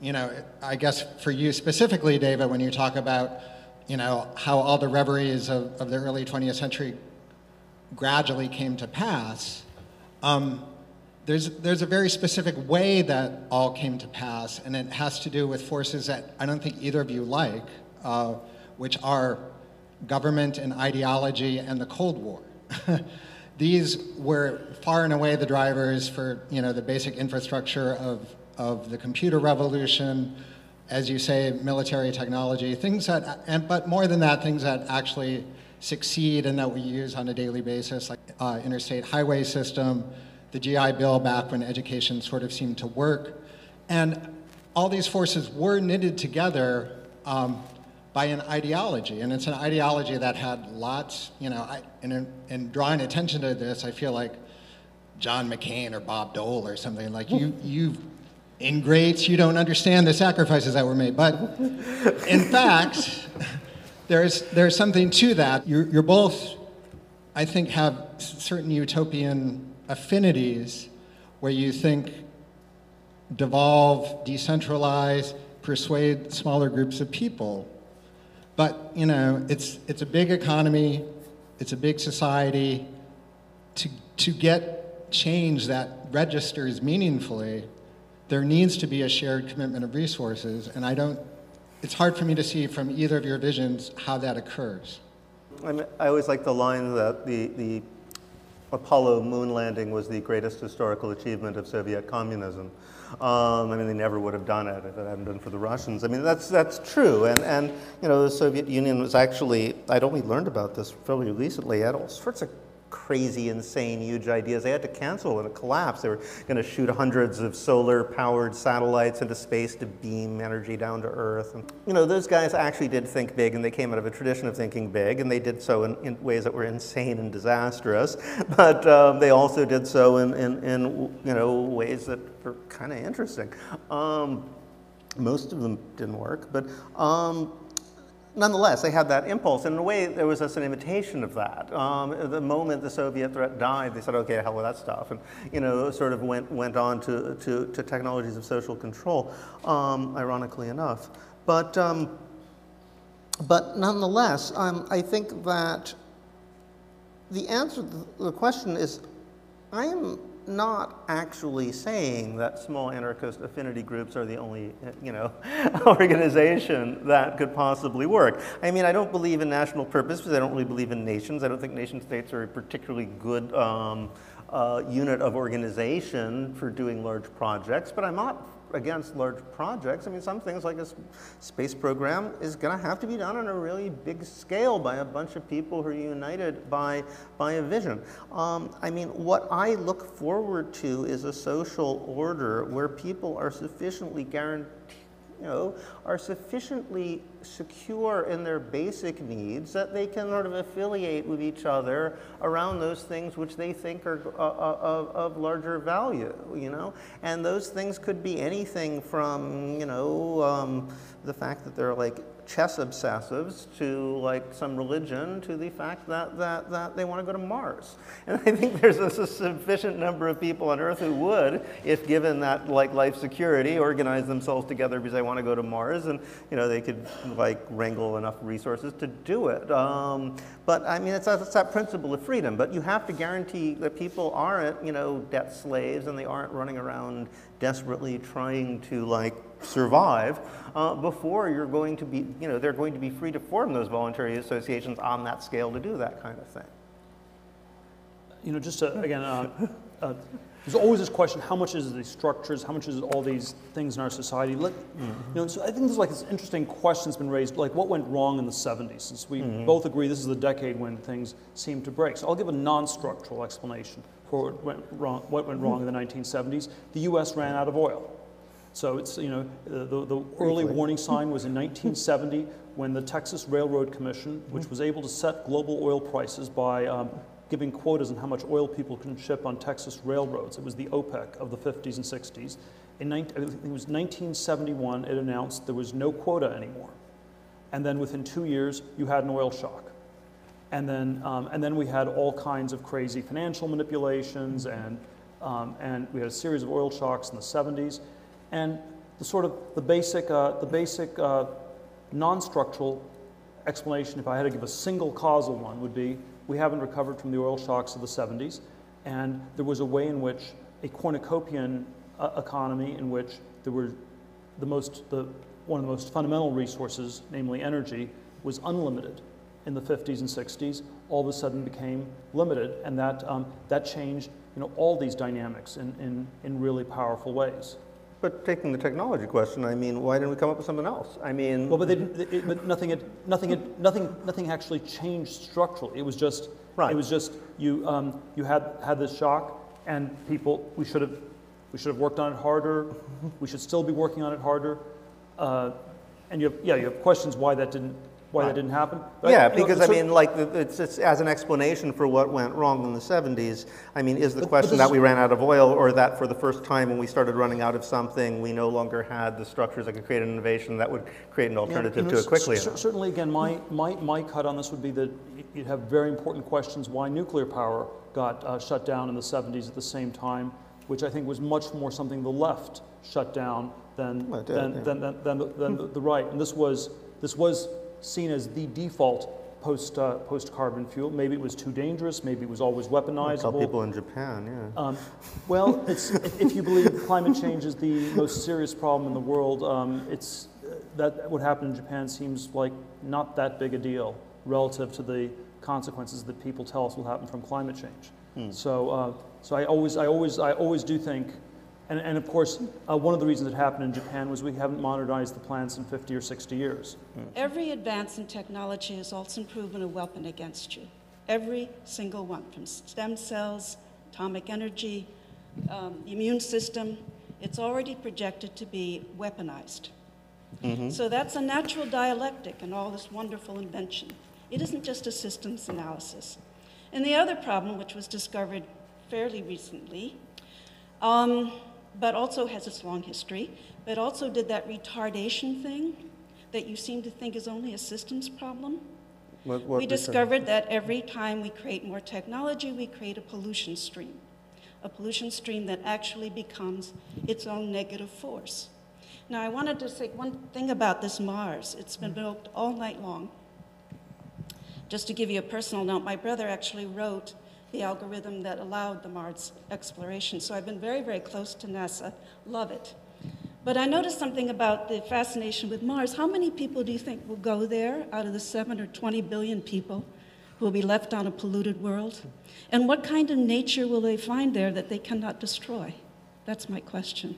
you know, I guess for you specifically, David, when you talk about, you know, how all the reveries of, of the early 20th century gradually came to pass, um, there's, there's a very specific way that all came to pass, and it has to do with forces that I don't think either of you like, uh, which are government and ideology and the Cold War. [laughs] These were far and away the drivers for you know, the basic infrastructure of, of the computer revolution, as you say, military technology, things that, and, but more than that, things that actually succeed and that we use on a daily basis, like uh, interstate highway system, the GI Bill back when education sort of seemed to work. And all these forces were knitted together um, by an ideology, and it's an ideology that had lots, you know, I, and in, in drawing attention to this, I feel like John McCain or Bob Dole or something, like you, you ingrates, you don't understand the sacrifices that were made. But in fact, [laughs] there's, there's something to that. You're, you're both, I think, have certain utopian affinities where you think devolve, decentralize, persuade smaller groups of people. But, you know, it's, it's a big economy, it's a big society. To, to get change that registers meaningfully, there needs to be a shared commitment of resources, and I don't, it's hard for me to see from either of your visions how that occurs. I, mean, I always like the line that the, the Apollo moon landing was the greatest historical achievement of Soviet communism. Um, I mean, they never would have done it if it hadn't been for the Russians. I mean, that's, that's true. And, and, you know, the Soviet Union was actually, I'd only learned about this fairly recently, had all sorts of crazy, insane, huge ideas. They had to cancel and it collapsed. They were going to shoot hundreds of solar-powered satellites into space to beam energy down to Earth. And, you know, those guys actually did think big, and they came out of a tradition of thinking big, and they did so in, in ways that were insane and disastrous. [laughs] But um, they also did so in, in, in you know, ways that were kind of interesting. Um, most of them didn't work, but um, nonetheless, they had that impulse. And in a way, there was just an imitation of that. Um, the moment the Soviet threat died, they said, okay, hell with that stuff. And, you know, sort of went, went on to, to, to technologies of social control, um, ironically enough. But, um, but nonetheless, um, I think that the answer to the question is I am not actually saying that small anarchist affinity groups are the only, [laughs] you know, [laughs] organization that could possibly work. I mean, I don't believe in national purpose because I don't really believe in nations. I don't think nation states are a particularly good um, uh, unit of organization for doing large projects, but I'm not against large projects. I mean, some things like a space program is going to have to be done on a really big scale by a bunch of people who are united by, by a vision. Um, I mean, what I look forward to is a social order where people are sufficiently guaranteed you know, are sufficiently secure in their basic needs that they can sort of affiliate with each other around those things which they think are uh, uh, of, of larger value, you know? And those things could be anything from, you know, um, the fact that they're like chess obsessives to like some religion to the fact that, that, that they want to go to Mars. [laughs] And I think there's a, sufficient number of people on Earth who would, if given that like life security, organize themselves together because they want to go to Mars and you know they could like wrangle enough resources to do it. Um, but I mean, it's, it's that principle of freedom. But you have to guarantee that people aren't you know debt slaves and they aren't running around desperately trying to like survive uh, before you're going to be, you know, they're going to be free to form those voluntary associations on that scale to do that kind of thing. you know, just to, again, uh, uh, there's always this question: how much is the structures? How much is all these things in our society? Let, You know, so I think there's like this interesting question that's been raised, like what went wrong in the '70s? Since we both agree this is the decade when things seem to break. So I'll give a non-structural explanation for what went wrong. What went wrong in the 1970s? The U.S. ran out of oil. So it's, you know, the, the, the early warning sign [laughs] was in 1970 when the Texas Railroad Commission, which was able to set global oil prices by um, giving quotas on how much oil people can ship on Texas railroads. It was the OPEC of the 50s and 60s. In 19, it was 1971, it announced there was no quota anymore. And then within two years, you had an oil shock. And then, um, and then we had all kinds of crazy financial manipulations, and, um, and we had a series of oil shocks in the 70s. And the sort of the basic, uh, the basic uh, non-structural explanation, if I had to give a single causal one, would be we haven't recovered from the oil shocks of the 70s, and there was a way in which a cornucopian uh, economy in which there were the most, the, one of the most fundamental resources, namely energy, was unlimited in the 50s and 60s, all of a sudden became limited, and that, um, that changed you know, all these dynamics in, in, in really powerful ways. But taking the technology question, I mean, why didn't we come up with something else? I mean, Well, but, they, didn't- it, but nothing, had, nothing, had, nothing, nothing actually changed structurally. It was just, Right. it was just you, um, you had, had this shock, and people, we should have, we should have worked on it harder. we should still be working on it harder. Uh, and you have, yeah, you have questions why that didn't, why that didn't happen. But, yeah, know, because I mean, like, it's, it's as an explanation for what went wrong in the 70s. I mean, is the but question this that we ran out of oil, or that for the first time when we started running out of something, we no longer had the structures that could create an innovation that would create an Yeah, alternative you know, to it quickly enough? Certainly, again, my, my, my cut on this would be that you'd have very important questions why nuclear power got uh, shut down in the 70s at the same time, which I think was much more something the left shut down than, Well, did, than, yeah. than, than, than, the, than the right. And this was, this was seen as the default post, uh, post-carbon fuel. Maybe it was too dangerous, maybe it was always weaponizable. Tell people in Japan, yeah. Um, well, it's, if you believe climate change is the most serious problem in the world, um, it's, uh, that what happened in Japan seems like not that big a deal relative to the consequences that people tell us will happen from climate change. So, uh, so I always, I always, I always do think, and, and of course, uh, one of the reasons it happened in Japan was we haven't modernized the plants in 50 or 60 years. Every advance in technology has also proven a weapon against you. Every single one, from stem cells, atomic energy, um, the immune system, it's already projected to be weaponized. So that's a natural dialectic in all this wonderful invention. It isn't just a systems analysis. And the other problem, which was discovered fairly recently, um, but also has its long history, but also did that retardation thing that you seem to think is only a systems problem. What- what we discovered that every time we create more technology, we create a pollution stream, a pollution stream that actually becomes its own negative force. Now, I wanted to say one thing about this Mars. It's been built all night long. Just to give you a personal note, my brother actually wrote the algorithm that allowed the Mars exploration. So I've been very, very close to NASA. Love it. But I noticed something about the fascination with Mars. How many people do you think will go there out of the 7 or 20 billion people who will be left on a polluted world? And what kind of nature will they find there that they cannot destroy? That's my question.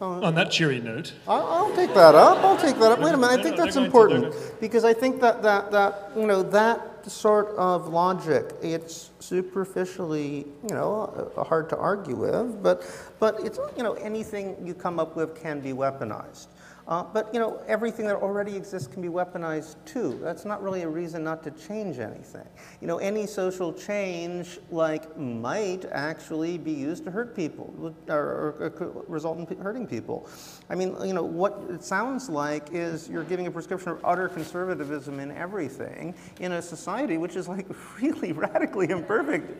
On that cheery note, I'll, I'll take that up. I'll take that up. Wait a minute. I think that's they're going to- important because I think that, that, that, you know, that sort of logic, it's superficially, you know, hard to argue with, but, but it's, you know, anything you come up with can be weaponized. Uh, but, you know, everything that already exists can be weaponized too. That's not really a reason not to change anything. You know, any social change, like, might actually be used to hurt people or, or, or result in hurting people. I mean, you know, what it sounds like is you're giving a prescription of utter conservatism in everything in a society which is like [laughs] really radically imperfect.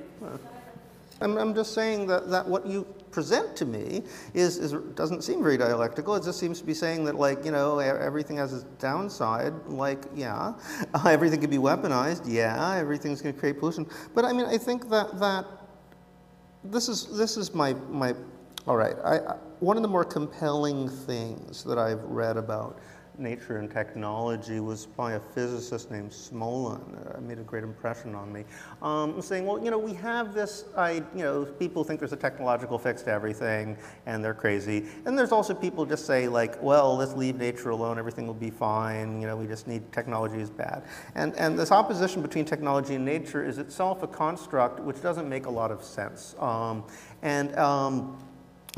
I'm, I'm just saying that, that what you present to me is, is doesn't seem very dialectical. It just seems to be saying that like you know everything has its downside. Like yeah, [laughs] everything can be weaponized. Yeah, everything's going to create pollution. But I mean, I think that that this is this is my my all right. I, I, one of the more compelling things that I've read about nature and technology was by a physicist named Smolin. Uh, made a great impression on me. Um, saying, well, you know, we have this. I, you know, people think there's a technological fix to everything, and they're crazy. And there's also people just say like, well, let's leave nature alone. Everything will be fine. You know, we just need technology is bad. And and this opposition between technology and nature is itself a construct which doesn't make a lot of sense. Um, and um,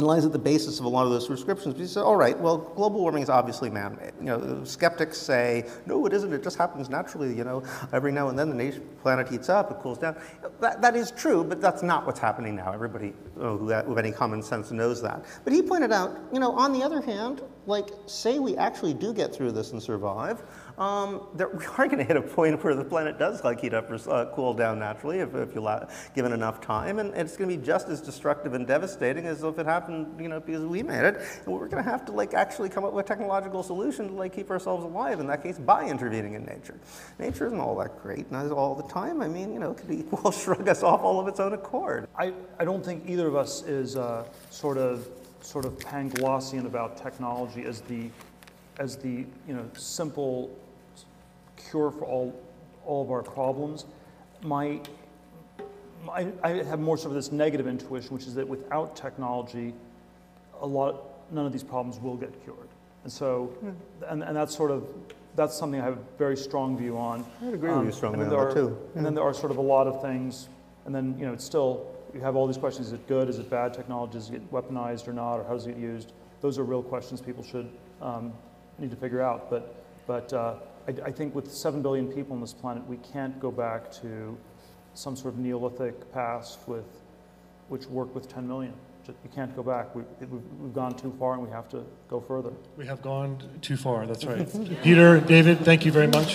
and lies at the basis of a lot of those prescriptions. You say, all right, well, global warming is obviously man-made. You know, skeptics say, no, it isn't. It just happens naturally. You know, every now and then the planet heats up, it cools down. That, that is true, but that's not what's happening now. Everybody ha- with any common sense knows that. But he pointed out, you know, on the other hand, like, say we actually do get through this and survive, um, there, [laughs] we are going to hit a point where the planet does like heat up or uh, cool down naturally if, if you allow, given enough time, and it's going to be just as destructive and devastating as if it happened, you know, because we made it. And we're going to have to like actually come up with a technological solution to like keep ourselves alive. In that case, by intervening in nature. Nature isn't all that great, not all the time. I mean, you know, it could [laughs] well shrug us off all of its own accord. I, I don't think either of us is uh, sort of sort of Panglossian about technology as the as the you know simple cure for all all of our problems. My, my I have more sort of this negative intuition, which is that without technology, a lot none of these problems will get cured. And so, and, and that's sort of that's something I have a very strong view on. I'd agree with you strongly on there that, are- too. And then there are sort of a lot of things, and then you know it's still you have all these questions: is it good? Is it bad technology? Does it get weaponized or not? Or how does it get used? Those are real questions people should um, need to figure out. But but uh, I, I think with seven billion people on this planet, we can't go back to some sort of Neolithic past with which worked with 10 million. You can't go back. We, it- we've, we've gone too far, and we have to go further. we have gone too far, that's right. [laughs] Peter, David, thank you very much.